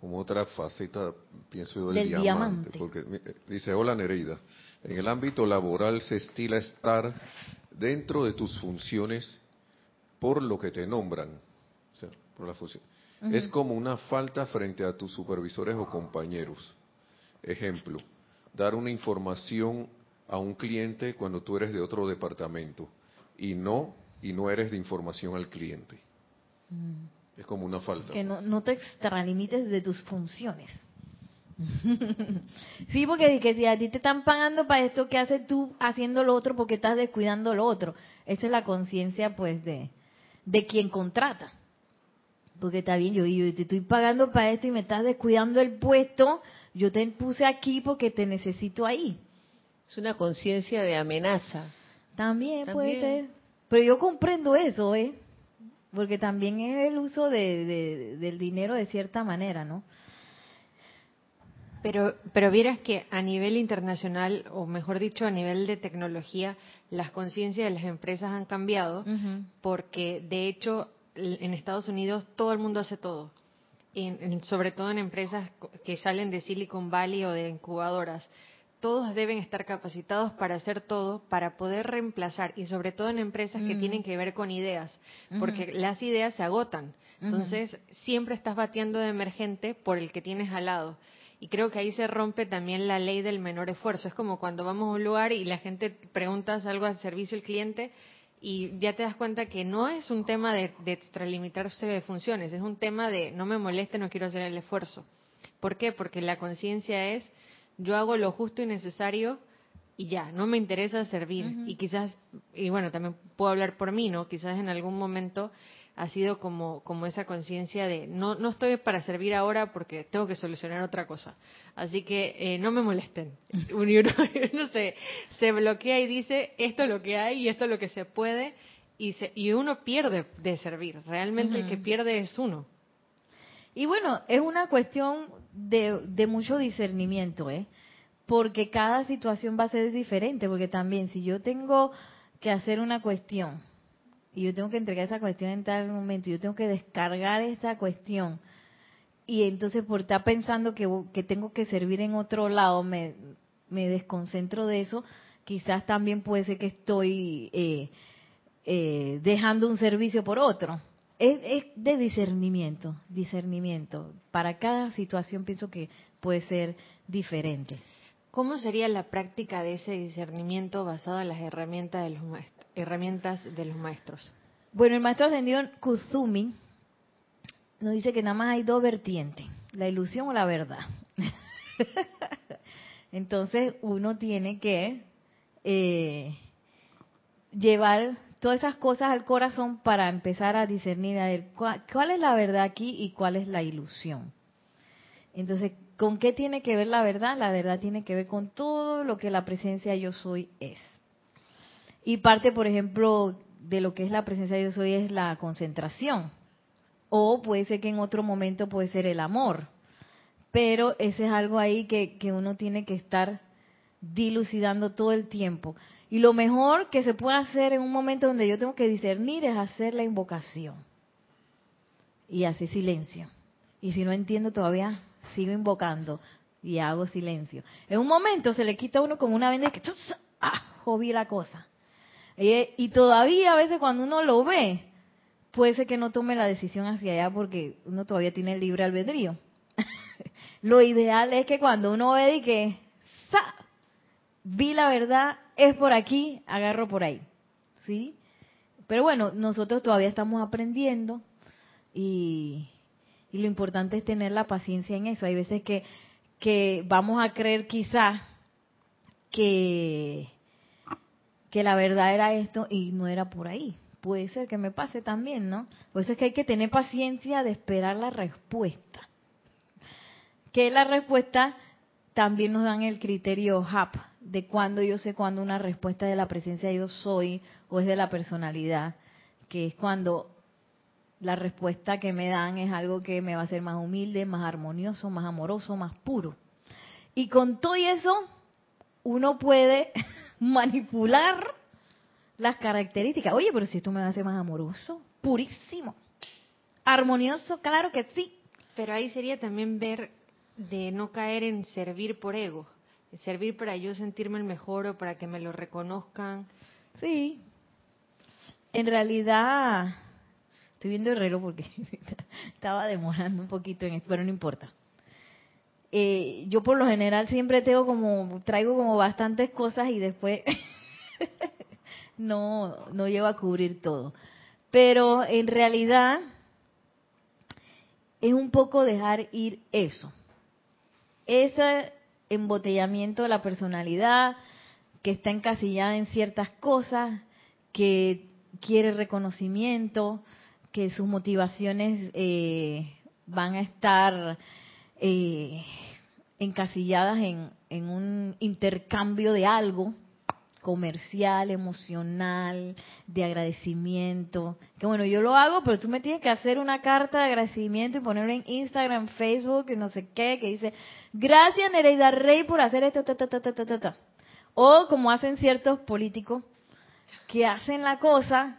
como otra faceta, pienso yo, del, diamante, Porque dice, hola Nereida, en el ámbito laboral se estila estar dentro de tus funciones por lo que te nombran. O sea, por la función. Es como una falta frente a tus supervisores o compañeros. Ejemplo, dar una información a un cliente cuando tú eres de otro departamento y no y no eres de información al cliente. Mm. Es como una falta. Que no, no te extralimites de tus funciones. sí, porque que si a ti te están pagando para esto, ¿qué haces tú haciendo lo otro porque estás descuidando lo otro? Esa es la conciencia, pues, de, de quien contrata. Porque está bien, yo, yo te estoy pagando para esto y me estás descuidando el puesto, yo te puse aquí porque te necesito ahí. Es una conciencia de amenaza. También, puede ser. Pero yo comprendo eso, ¿eh? Porque también es el uso de, del dinero de cierta manera, ¿no? Pero, pero vieras que a nivel internacional, o mejor dicho, a nivel de tecnología, las conciencias de las empresas han cambiado, porque de hecho en Estados Unidos todo el mundo hace todo, sobre todo en empresas que salen de Silicon Valley o de incubadoras. Todos deben estar capacitados para hacer todo, para poder reemplazar, y sobre todo en empresas que tienen que ver con ideas, porque las ideas se agotan. Entonces, siempre estás bateando de emergente por el que tienes al lado. Y creo que ahí se rompe también la ley del menor esfuerzo. Es como cuando vamos a un lugar y la gente pregunta algo al servicio al cliente y ya te das cuenta que no es un tema de, de extralimitarse de funciones, es un tema de no me moleste, no quiero hacer el esfuerzo. ¿Por qué? Porque la conciencia es yo hago lo justo y necesario y ya, no me interesa servir. Y quizás, y bueno, también puedo hablar por mí, ¿no? Quizás en algún momento ha sido como, como esa conciencia de no, no estoy para servir ahora porque tengo que solucionar otra cosa. Así que eh, no me molesten. Uno, no sé, se bloquea y dice esto es lo que hay y esto es lo que se puede y, se, y uno pierde de servir. Realmente el que pierde es uno. Y bueno, es una cuestión de, de mucho discernimiento, ¿eh? Porque cada situación va a ser diferente, porque también si yo tengo que hacer una cuestión y yo tengo que entregar esa cuestión en tal momento, yo tengo que descargar esta cuestión y entonces por estar pensando que, que tengo que servir en otro lado, me, me, desconcentro de eso, quizás también puede ser que estoy eh, eh, dejando un servicio por otro. Es, es, de discernimiento, discernimiento. Para cada situación pienso que puede ser diferente. ¿Cómo sería la práctica de ese discernimiento basado en las herramientas de los maestros? herramientas de los maestros? Bueno, el maestro ascendido Kuzumi nos dice que nada más hay dos vertientes, la ilusión o la verdad. Entonces uno tiene que eh, llevar todas esas cosas al corazón para empezar a discernir a ver cuál, es la verdad aquí y cuál es la ilusión. Entonces, ¿con qué tiene que ver la verdad? La verdad tiene que ver con todo lo que la presencia yo soy es. Y parte, por ejemplo, de lo que es la presencia Dios hoy es la concentración. O puede ser que en otro momento puede ser el amor. Pero ese es algo ahí que, que uno tiene que estar dilucidando todo el tiempo. Y lo mejor que se puede hacer en un momento donde yo tengo que discernir es hacer la invocación. Y hacer silencio. Y si no entiendo todavía, sigo invocando y hago silencio. En un momento se le quita a uno como una venda que ¡ah! Jodí la cosa. Y, todavía a veces cuando uno lo ve, puede ser que no tome la decisión hacia allá porque uno todavía tiene el libre albedrío. lo ideal es que cuando uno ve y que, ¡sa! Vi la verdad, es por aquí, agarro por ahí. ¿Sí? Pero bueno, nosotros todavía estamos aprendiendo y, lo importante es tener la paciencia en eso. Hay veces que, que vamos a creer quizá que que la verdad era esto y no era por ahí. Puede ser que me pase también, ¿no? Por eso es que hay que tener paciencia de esperar la respuesta. Que la respuesta también nos dan el criterio HAP, de cuando yo sé cuando una respuesta de la presencia de yo soy o es de la personalidad, que es cuando la respuesta que me dan es algo que me va a hacer más humilde, más armonioso, más amoroso, más puro. Y con todo eso, uno puede manipular las características. Oye, pero si esto me hace más amoroso, purísimo, armonioso, claro que sí. Pero ahí sería también ver de no caer en servir por ego, servir para yo sentirme el mejor o para que me lo reconozcan. Sí. En realidad, estoy viendo el porque estaba demorando un poquito en esto, pero no importa. Eh, yo por lo general siempre tengo como, traigo como bastantes cosas y después no, no llego a cubrir todo. Pero en realidad es un poco dejar ir eso. Ese embotellamiento de la personalidad que está encasillada en ciertas cosas, que quiere reconocimiento, que sus motivaciones eh, van a estar eh, encasilladas en, en un intercambio de algo comercial, emocional, de agradecimiento. Que bueno, yo lo hago, pero tú me tienes que hacer una carta de agradecimiento y ponerlo en Instagram, Facebook, no sé qué, que dice, gracias Nereida Rey por hacer esto, ta, ta, ta, ta, ta, ta. O como hacen ciertos políticos que hacen la cosa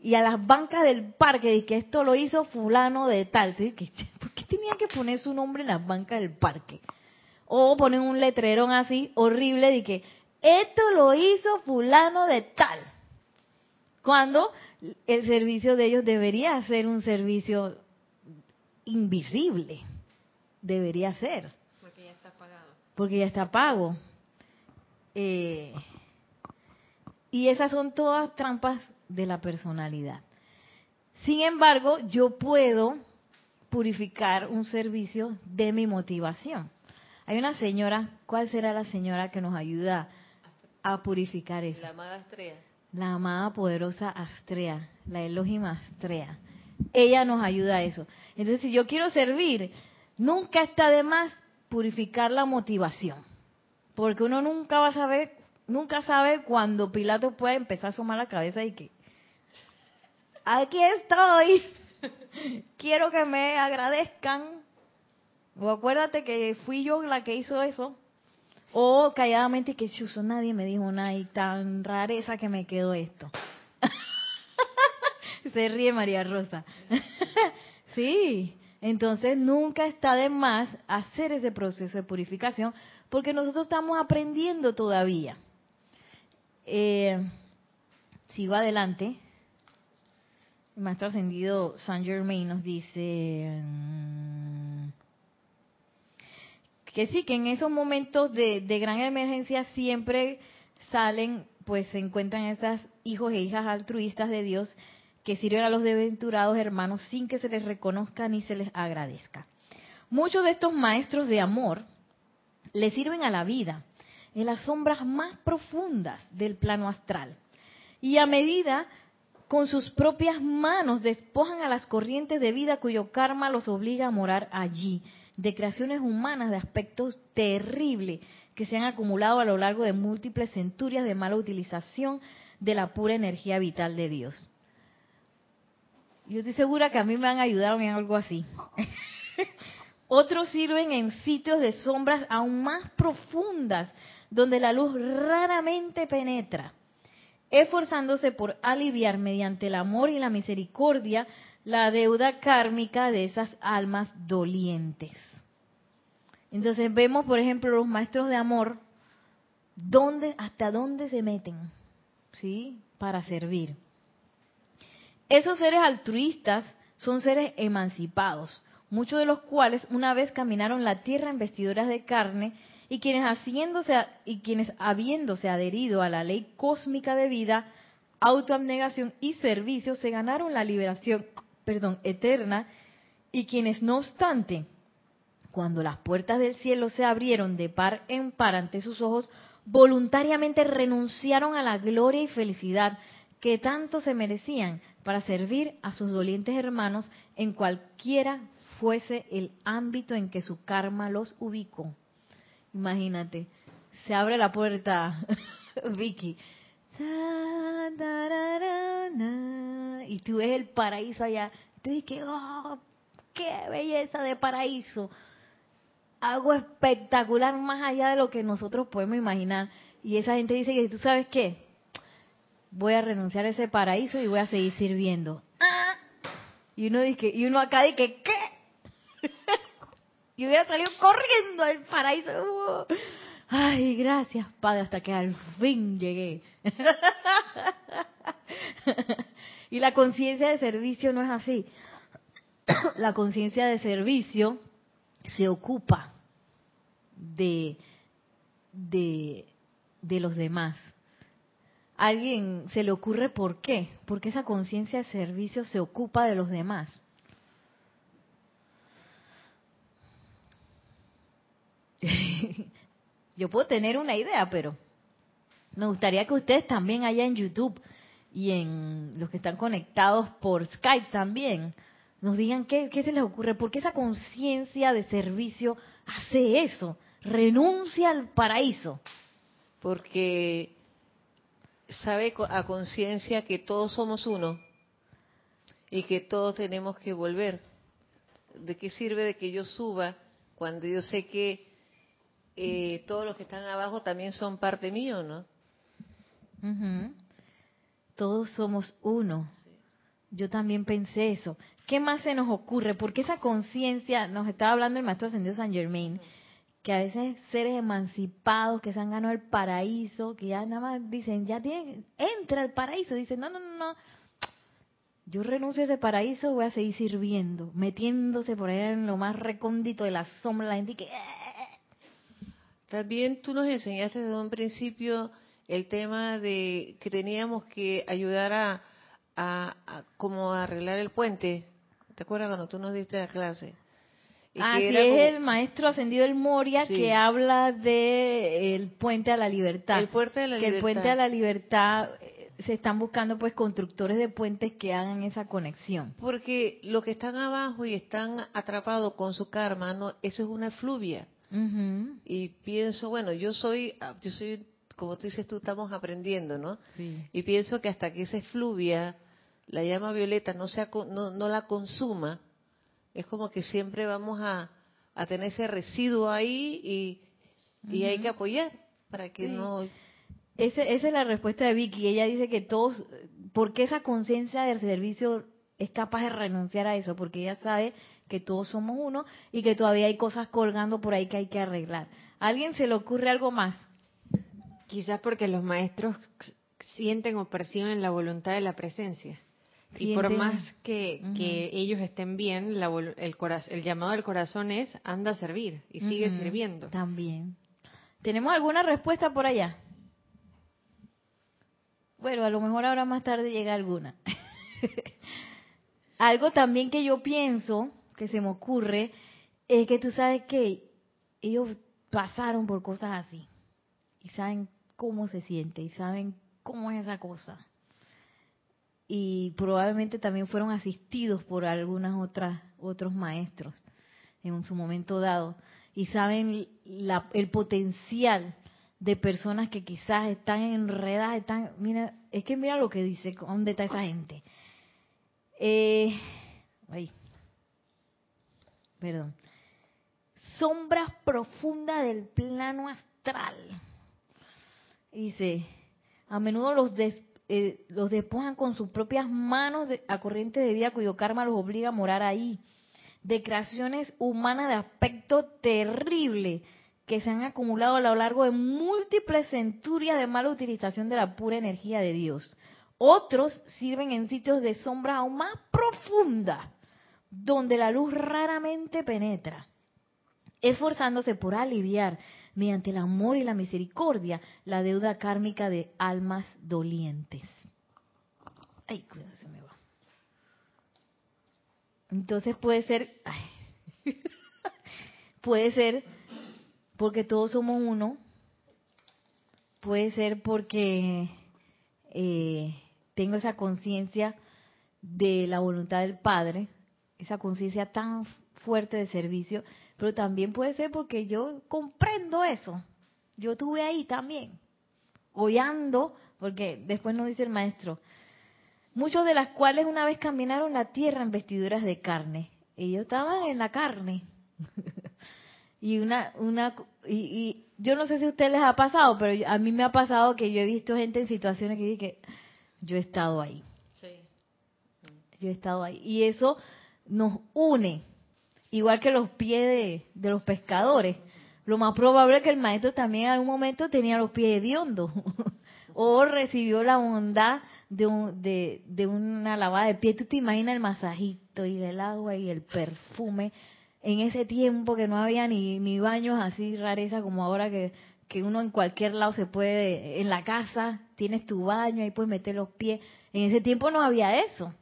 y a las bancas del parque, y que esto lo hizo fulano de tal. ¿Por qué tenía que poner su nombre en las bancas del parque? O ponen un letrerón así horrible de que esto lo hizo fulano de tal. Cuando el servicio de ellos debería ser un servicio invisible. Debería ser. Porque ya está pagado. Porque ya está pago. Eh, y esas son todas trampas de la personalidad. Sin embargo, yo puedo purificar un servicio de mi motivación. Hay una señora, ¿cuál será la señora que nos ayuda a purificar eso? La amada Astrea. La amada poderosa Astrea, la Elohim Astrea. Ella nos ayuda a eso. Entonces, si yo quiero servir, nunca está de más purificar la motivación. Porque uno nunca va a saber, nunca sabe cuando Pilato puede empezar a asomar la cabeza y que, aquí estoy, quiero que me agradezcan. O acuérdate que fui yo la que hizo eso. O calladamente que chuzo, nadie me dijo nada y tan rareza que me quedó esto. Se ríe María Rosa. sí, entonces nunca está de más hacer ese proceso de purificación porque nosotros estamos aprendiendo todavía. Eh, sigo adelante. El maestro ascendido Saint Germain nos dice que sí, que en esos momentos de, gran emergencia siempre salen, pues se encuentran esas hijos e hijas altruistas de Dios que sirven a los desventurados hermanos sin que se les reconozca ni se les agradezca. Muchos de estos maestros de amor le sirven a la vida en las sombras más profundas del plano astral. Y a medida con sus propias manos despojan a las corrientes de vida cuyo karma los obliga a morar allí, de creaciones humanas de aspectos terribles que se han acumulado a lo largo de múltiples centurias de mala utilización de la pura energía vital de Dios. Yo estoy segura que a mí me han ayudado en algo así. Otros sirven en sitios de sombras aún más profundas, donde la luz raramente penetra, esforzándose por aliviar mediante el amor y la misericordia la deuda kármica de esas almas dolientes. Entonces vemos, por ejemplo, los maestros de amor, dónde, hasta dónde se meten, ¿sí? Para servir. Esos seres altruistas son seres emancipados, muchos de los cuales una vez caminaron la tierra en vestiduras de carne y quienes haciéndose y quienes habiéndose adherido a la ley cósmica de vida, autoabnegación y servicio se ganaron la liberación, perdón, eterna y quienes no obstante, cuando las puertas del cielo se abrieron de par en par ante sus ojos, voluntariamente renunciaron a la gloria y felicidad que tanto se merecían para servir a sus dolientes hermanos en cualquiera fuese el ámbito en que su karma los ubicó. Imagínate, se abre la puerta, Vicky, y tú ves el paraíso allá. Tú dices, oh, qué belleza de paraíso. Algo espectacular más allá de lo que nosotros podemos imaginar. Y esa gente dice que tú sabes qué, voy a renunciar a ese paraíso y voy a seguir sirviendo. Ah. Y uno dice, y uno acá dice, ¿qué? y hubiera salido corriendo al paraíso. Ay, gracias, Padre, hasta que al fin llegué. y la conciencia de servicio no es así. la conciencia de servicio se ocupa de, de, los demás. ¿A alguien se le ocurre por qué? Porque esa conciencia de servicio se ocupa de los demás. Yo puedo tener una idea, pero me gustaría que ustedes también allá en YouTube y en los que están conectados por Skype también, nos digan qué, qué se les ocurre, por qué esa conciencia de servicio hace eso, renuncia al paraíso. Porque sabe a conciencia que todos somos uno y que todos tenemos que volver. ¿De qué sirve de que yo suba cuando yo sé que eh, todos los que están abajo también son parte mío, ¿no? Todos somos uno. Yo también pensé eso. ¿Qué más se nos ocurre? Porque esa conciencia, nos estaba hablando el maestro ascendido San Germain, que a veces seres emancipados que se han ganado el paraíso, que ya nada más dicen, ya tienen, entra al paraíso, dicen, no, no, no, no, yo renuncio a ese paraíso, voy a seguir sirviendo, metiéndose por ahí en lo más recóndito de la sombra, la gente que... Eh". También tú nos enseñaste desde un principio el tema de que teníamos que ayudar a, a, como arreglar el puente. ¿Te acuerdas cuando tú nos diste la clase? ah, sí, es el maestro ascendido el Moria que habla de el puente a la libertad. El puente a la que libertad. el puente a la libertad se están buscando pues constructores de puentes que hagan esa conexión. Porque los que están abajo y están atrapados con su karma, no, eso es una fluvia. Y pienso, bueno, yo soy, yo soy, como tú dices, tú estamos aprendiendo, ¿no? Y pienso que hasta que esa fluvia, la llama violeta, no, sea, no, no la consuma, es como que siempre vamos a, a tener ese residuo ahí y, y hay que apoyar para que no esa es la respuesta de Vicky. Ella dice que todos, porque esa conciencia del servicio es capaz de renunciar a eso, porque ella sabe que todos somos uno y que todavía hay cosas colgando por ahí que hay que arreglar. ¿A alguien se le ocurre algo más? Quizás porque los maestros sienten o perciben la voluntad de la presencia. Y por más que, ellos estén bien, el, el llamado del corazón es anda a servir y sigue sirviendo. También. ¿Tenemos alguna respuesta por allá? Bueno, a lo mejor ahora más tarde llega alguna. Algo también que yo pienso, que se me ocurre, es que tú sabes que ellos pasaron por cosas así y saben cómo se siente y saben cómo es esa cosa. Y probablemente también fueron asistidos por algunas otras otros maestros en su momento dado y saben el potencial de personas que quizás están enredadas, están, mira, es que mira lo que dice, ¿dónde está esa gente? Eh, ay, perdón. Sombras profundas del plano astral. Dice, a menudo los, eh, los despojan con sus propias manos a corriente de vida cuyo karma los obliga a morar ahí. De creaciones humanas de aspecto terrible que se han acumulado a lo largo de múltiples centurias de mala utilización de la pura energía de Dios. Otros sirven en sitios de sombra aún más profunda, donde la luz raramente penetra, esforzándose por aliviar, mediante el amor y la misericordia, la deuda kármica de almas dolientes. Ay, cuidado, se me va. Entonces puede ser, puede ser porque todos somos uno, puede ser porque eh, tengo esa conciencia de la voluntad del Padre, esa conciencia tan fuerte de servicio, pero también puede ser porque yo comprendo eso. Yo estuve ahí también, hollando, porque después nos dice el maestro, muchos de las cuales una vez caminaron la tierra en vestiduras de carne. Ellos estaban en la carne. y una una y, yo no sé si a ustedes les ha pasado pero a mí me ha pasado que yo he visto gente en situaciones que dije yo he estado ahí sí. yo he estado ahí y eso nos une igual que los pies de, los pescadores lo más probable es que el maestro también en algún momento tenía los pies de hondo o recibió la bondad de, un, de, de una lavada de pie. Tú te imaginas el masajito y el agua y el perfume en ese tiempo que no había ni, ni baños así rareza como ahora que, que uno en cualquier lado se puede, en la casa tienes tu baño, ahí puedes meter los pies. En ese tiempo no había eso.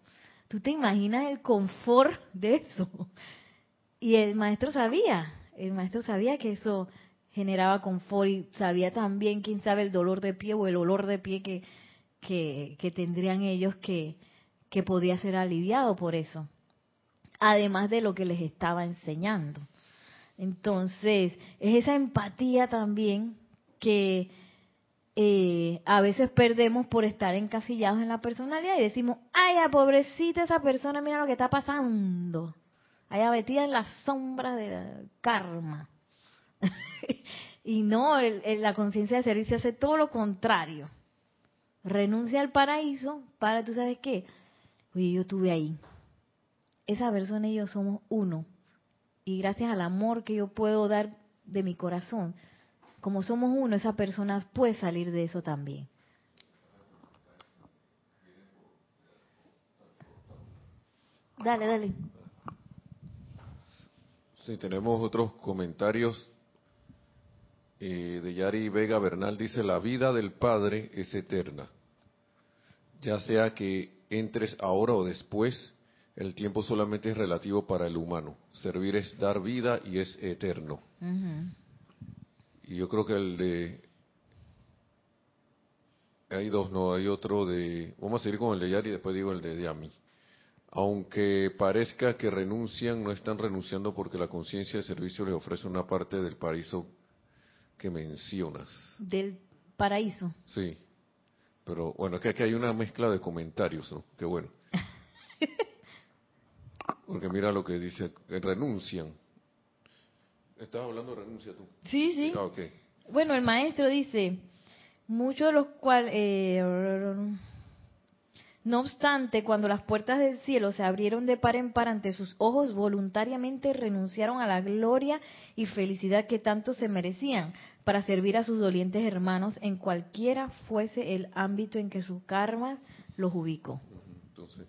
¿Tú te imaginas el confort de eso? Y el maestro sabía, el maestro sabía que eso generaba confort y sabía también, quién sabe, el dolor de pie o el olor de pie que, que, tendrían ellos que, que podía ser aliviado por eso, además de lo que les estaba enseñando. Entonces, es esa empatía también que eh, a veces perdemos por estar encasillados en la personalidad y decimos, ay, pobrecita esa persona, mira lo que está pasando. Allá metida en la sombra del karma. y no, la conciencia de servicio hace todo lo contrario. Renuncia al paraíso para, ¿tú sabes qué? Oye, yo estuve ahí. Esa persona y yo somos uno. Y gracias al amor que yo puedo dar de mi corazón, como somos uno, esa persona puede salir de eso también. Dale, dale. Sí, tenemos otros comentarios. Eh, de Yari Vega Bernal dice, la vida del Padre es eterna. Ya sea que entres ahora o después, el tiempo solamente es relativo para el humano. Servir es dar vida y es eterno. Y yo creo que el de... Hay dos, no, hay otro de... Vamos a seguir con el de Yari y después digo el de Yami. Aunque parezca que renuncian, no están renunciando porque la conciencia de servicio les ofrece una parte del paraíso que mencionas. Del paraíso. Sí. Pero bueno, es que aquí hay una mezcla de comentarios, ¿no? Qué bueno. Porque mira lo que dice, renuncian. Estabas hablando de renuncia tú. Sí, sí. Ah, bueno, el maestro dice, muchos de los cuales... Eh, no obstante, cuando las puertas del cielo se abrieron de par en par ante sus ojos, voluntariamente renunciaron a la gloria y felicidad que tanto se merecían para servir a sus dolientes hermanos en cualquiera fuese el ámbito en que su karma los ubicó. Entonces,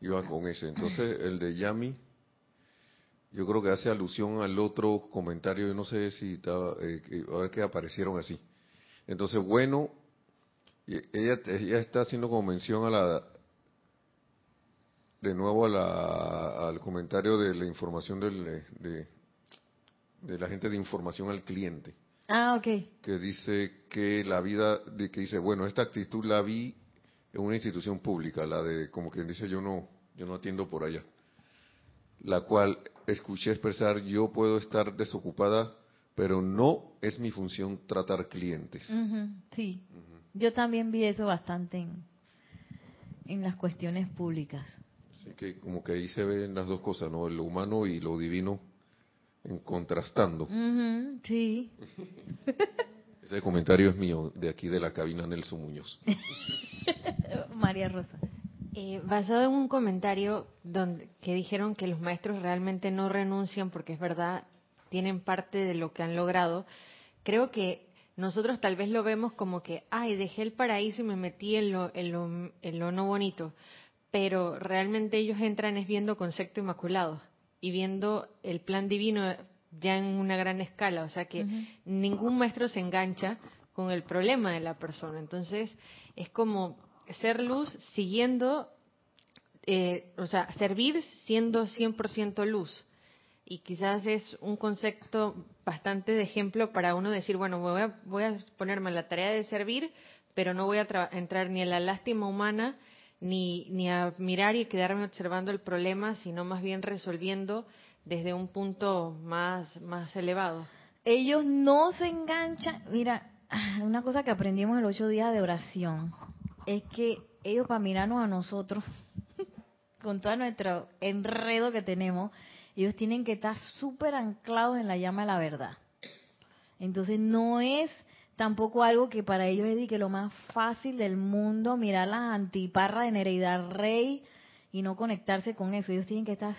iba con ese. Entonces, el de Yami, yo creo que hace alusión al otro comentario, yo no sé si estaba, eh, a ver que aparecieron así. Entonces, bueno, ella, ella está haciendo como mención a la, de nuevo a la, al comentario de la información del, de, de la gente de información al cliente. Ah, ok. Que dice que la vida, de que dice, bueno, esta actitud la vi en una institución pública, la de, como quien dice, yo no, yo no atiendo por allá. La cual escuché expresar, yo puedo estar desocupada, pero no es mi función tratar clientes. sí. Yo también vi eso bastante en, en las cuestiones públicas. Así que como que ahí se ven las dos cosas, ¿no? Lo humano y lo divino en contrastando. sí. Ese comentario es mío, de aquí de la cabina Nelson Muñoz. María Rosa. Eh, basado en un comentario donde que dijeron que los maestros realmente no renuncian porque es verdad, tienen parte de lo que han logrado, creo que nosotros tal vez lo vemos como que, ay, dejé el paraíso y me metí en lo, en lo, en lo no bonito, pero realmente ellos entran es viendo concepto inmaculado y viendo el plan divino ya en una gran escala, o sea que ningún maestro se engancha con el problema de la persona. Entonces, es como ser luz siguiendo, eh, o sea, servir siendo 100% luz. Y quizás es un concepto bastante de ejemplo para uno decir, bueno, voy a, voy a ponerme en la tarea de servir, pero no voy a entrar ni en la lástima humana, ni, ni a mirar y quedarme observando el problema, sino más bien resolviendo desde un punto más, más elevado. Ellos no se enganchan. Mira, una cosa que aprendimos en los ocho días de oración es que ellos para mirarnos a nosotros, con todo nuestro enredo que tenemos, ellos tienen que estar súper anclados en la llama de la verdad. Entonces no es tampoco algo que para ellos es que lo más fácil del mundo mirar las antiparras de Nereida Rey y no conectarse con eso. Ellos tienen que estar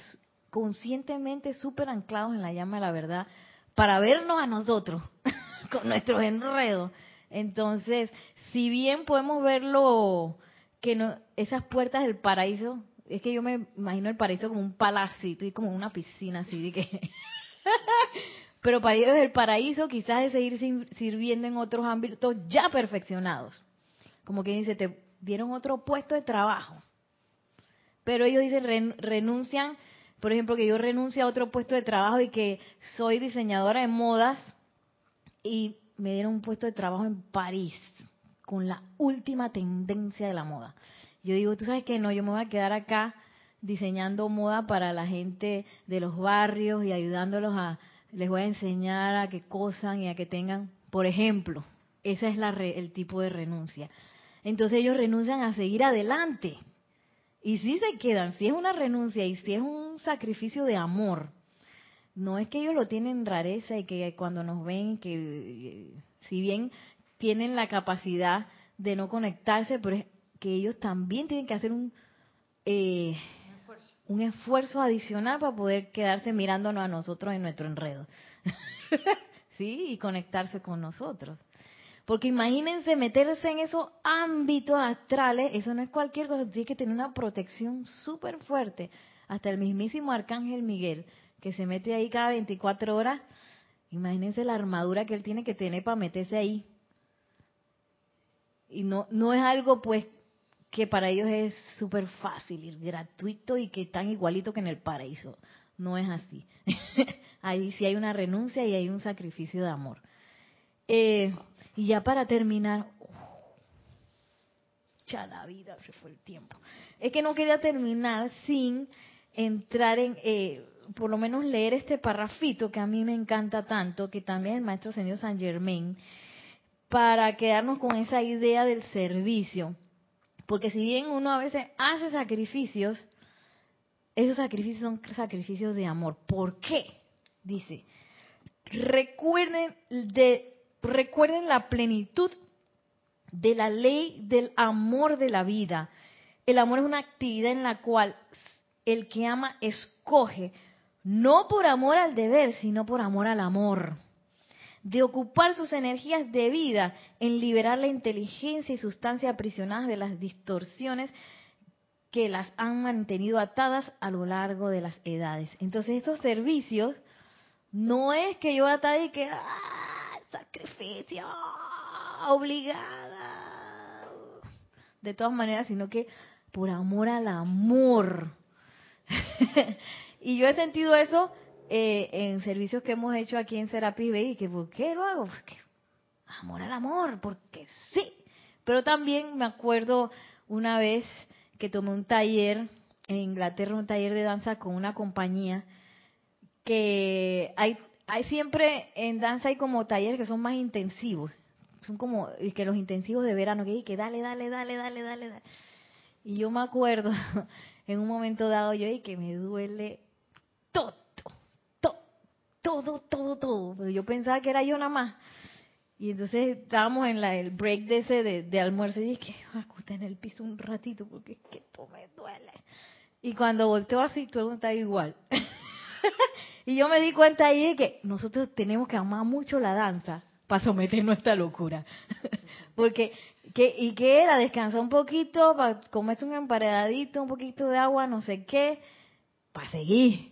conscientemente súper anclados en la llama de la verdad para vernos a nosotros con nuestros enredos. Entonces, si bien podemos verlo, que no, esas puertas del paraíso es que yo me imagino el paraíso como un palacito y como una piscina así de que pero para ellos el paraíso quizás es seguir sirviendo en otros ámbitos ya perfeccionados como quien dice te dieron otro puesto de trabajo pero ellos dicen renuncian por ejemplo que yo renuncio a otro puesto de trabajo y que soy diseñadora de modas y me dieron un puesto de trabajo en París con la última tendencia de la moda. Yo digo, tú sabes que no, yo me voy a quedar acá diseñando moda para la gente de los barrios y ayudándolos a, les voy a enseñar a que cosan y a que tengan, por ejemplo, ese es la el tipo de renuncia. Entonces ellos renuncian a seguir adelante. Y si se quedan, si es una renuncia y si es un sacrificio de amor, no es que ellos lo tienen rareza y que cuando nos ven, que si bien tienen la capacidad de no conectarse, pero es que ellos también tienen que hacer un, eh, un esfuerzo adicional para poder quedarse mirándonos a nosotros en nuestro enredo. ¿Sí? Y conectarse con nosotros. Porque imagínense meterse en esos ámbitos astrales, eso no es cualquier cosa, tiene que tener una protección súper fuerte. Hasta el mismísimo Arcángel Miguel, que se mete ahí cada 24 horas, imagínense la armadura que él tiene que tener para meterse ahí. Y no, no es algo pues que para ellos es súper fácil y gratuito y que están igualito que en el paraíso. No es así. ahí sí hay una renuncia y hay un sacrificio de amor. Eh, y ya para terminar, ya la vida se fue el tiempo. Es que no quería terminar sin entrar en, eh, por lo menos leer este parrafito que a mí me encanta tanto, que también el maestro señor San Germain, para quedarnos con esa idea del servicio. Porque si bien uno a veces hace sacrificios, esos sacrificios son sacrificios de amor. ¿Por qué? Dice, recuerden, de, recuerden la plenitud de la ley del amor de la vida. El amor es una actividad en la cual el que ama escoge, no por amor al deber, sino por amor al amor de ocupar sus energías de vida en liberar la inteligencia y sustancia aprisionadas de las distorsiones que las han mantenido atadas a lo largo de las edades. Entonces estos servicios no es que yo atada y que ¡ah, sacrificio obligada de todas maneras, sino que por amor al amor. y yo he sentido eso eh, en servicios que hemos hecho aquí en Serapis Bay, que ¿por qué lo hago? Porque amor al amor, porque sí. Pero también me acuerdo una vez que tomé un taller en Inglaterra, un taller de danza con una compañía que hay, hay siempre en danza hay como talleres que son más intensivos. Son como que los intensivos de verano, que, que dale, dale, dale, dale, dale, dale. Y yo me acuerdo en un momento dado yo y que me duele todo todo, todo, todo. Pero yo pensaba que era yo nada más. Y entonces estábamos en la, el break de ese de, almuerzo y dije, acosté en el piso un ratito porque es que esto me duele. Y cuando volteo así, todo está igual. y yo me di cuenta ahí de que nosotros tenemos que amar mucho la danza para someternos a esta locura. porque, que, ¿y qué era? Descansar un poquito, para comerse un emparedadito, un poquito de agua, no sé qué, para seguir.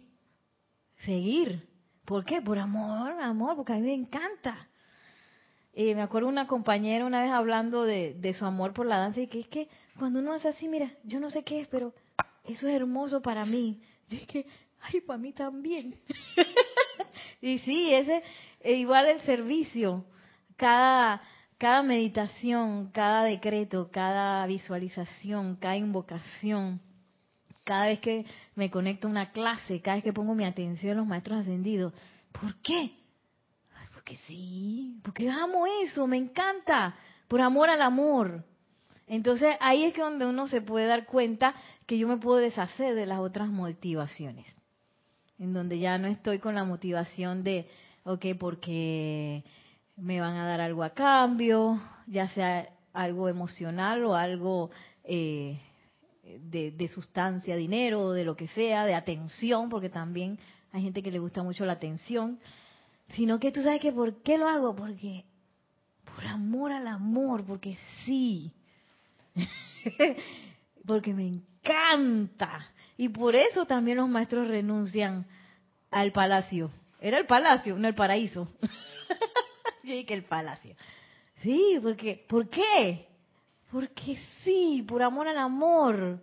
Seguir. ¿Por qué? Por amor, amor, porque a mí me encanta. Y me acuerdo una compañera una vez hablando de, su amor por la danza y que es que cuando uno hace así, mira, yo no sé qué es, pero eso es hermoso para mí. Yo que, ay, para mí también. y sí, ese igual el servicio, cada cada meditación, cada decreto, cada visualización, cada invocación, cada vez que me conecto a una clase, cada vez que pongo mi atención a los maestros ascendidos. ¿Por qué? porque sí, porque amo eso, me encanta, por amor al amor. Entonces ahí es que donde uno se puede dar cuenta que yo me puedo deshacer de las otras motivaciones, en donde ya no estoy con la motivación de, ok, porque me van a dar algo a cambio, ya sea algo emocional o algo eh, de, sustancia, dinero, de lo que sea, de atención, porque también hay gente que le gusta mucho la atención, sino que tú sabes que por qué lo hago, porque por amor al amor, porque sí, porque me encanta. Y por eso también los maestros renuncian al palacio. Era el palacio, no el paraíso. Yo dije el palacio. Sí, porque, ¿por qué? Porque sí, por amor al amor.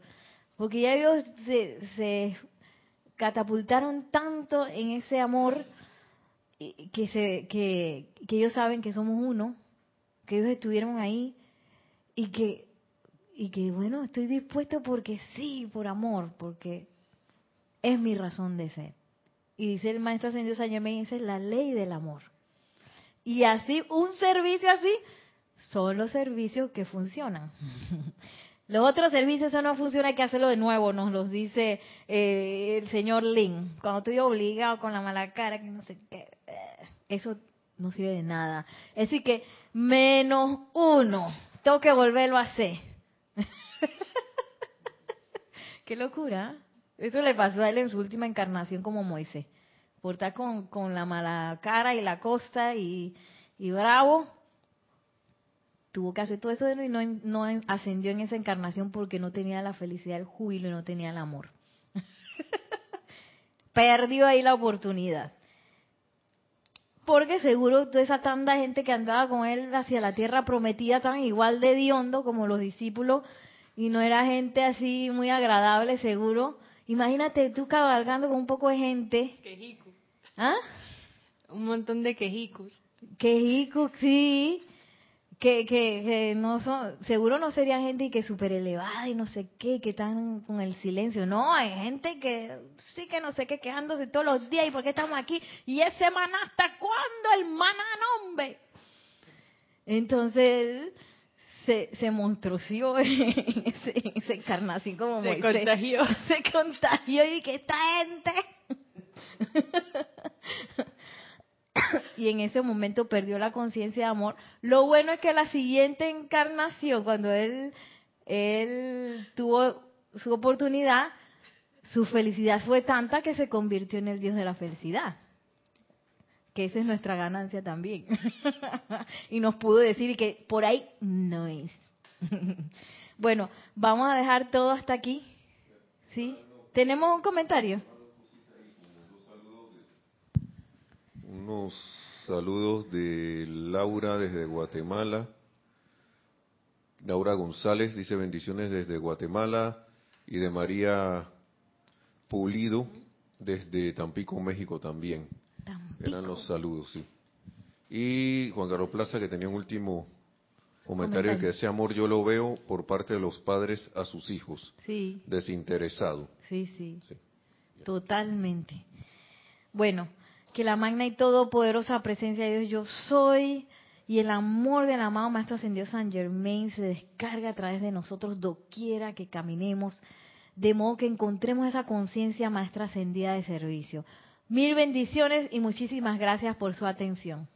Porque ya ellos se, catapultaron tanto en ese amor que, se, que, ellos saben que somos uno, que ellos estuvieron ahí y que, y que bueno, estoy dispuesto porque sí, por amor, porque es mi razón de ser. Y dice el maestro ascendido San Germain, esa es la ley del amor. Y así, un servicio así, son los servicios que funcionan. Los otros servicios, eso no funciona, hay que hacerlo de nuevo, nos los dice eh, el señor Lin. Cuando estoy obligado con la mala cara, que no sé qué, eh, eso no sirve de nada. Decir, que menos uno, tengo que volverlo a hacer. qué locura. Eso le pasó a él en su última encarnación como Moisés. Por estar con, con la mala cara y la costa y, y bravo, tuvo que hacer todo eso y no, no ascendió en esa encarnación porque no tenía la felicidad, el júbilo y no tenía el amor. Perdió ahí la oportunidad. Porque seguro toda esa tanta gente que andaba con él hacia la tierra prometida tan igual de diondo como los discípulos y no era gente así muy agradable, seguro. Imagínate tú cabalgando con un poco de gente. Quejicus. ¿Ah? Un montón de quejicus. Quejicus, sí que, que, no son, seguro no sería gente que súper elevada y no sé qué, que están con el silencio. No, hay gente que sí que no sé qué, quejándose todos los días y por qué estamos aquí. Y ese maná, ¿hasta cuándo el maná, nombre? Entonces, se, se monstruosió en, esa encarnación como se contagió. Se contagió y que esta gente y en ese momento perdió la conciencia de amor. Lo bueno es que la siguiente encarnación, cuando él, él tuvo su oportunidad, su felicidad fue tanta que se convirtió en el Dios de la felicidad. Que esa es nuestra ganancia también. y nos pudo decir que por ahí no es. bueno, vamos a dejar todo hasta aquí. ¿Sí? ¿Tenemos un comentario? Unos saludos de Laura desde Guatemala. Laura González dice bendiciones desde Guatemala y de María Pulido desde Tampico, México también. Eran los saludos, sí. Y Juan Carlos Plaza que tenía un último comentario, que ese amor yo lo veo por parte de los padres a sus hijos. Sí. Desinteresado. sí. sí. Totalmente. Bueno, que la magna y todopoderosa presencia de Dios yo soy y el amor del amado Maestro Ascendido San Germain se descarga a través de nosotros doquiera que caminemos, de modo que encontremos esa conciencia maestra ascendida de servicio. Mil bendiciones y muchísimas gracias por su atención.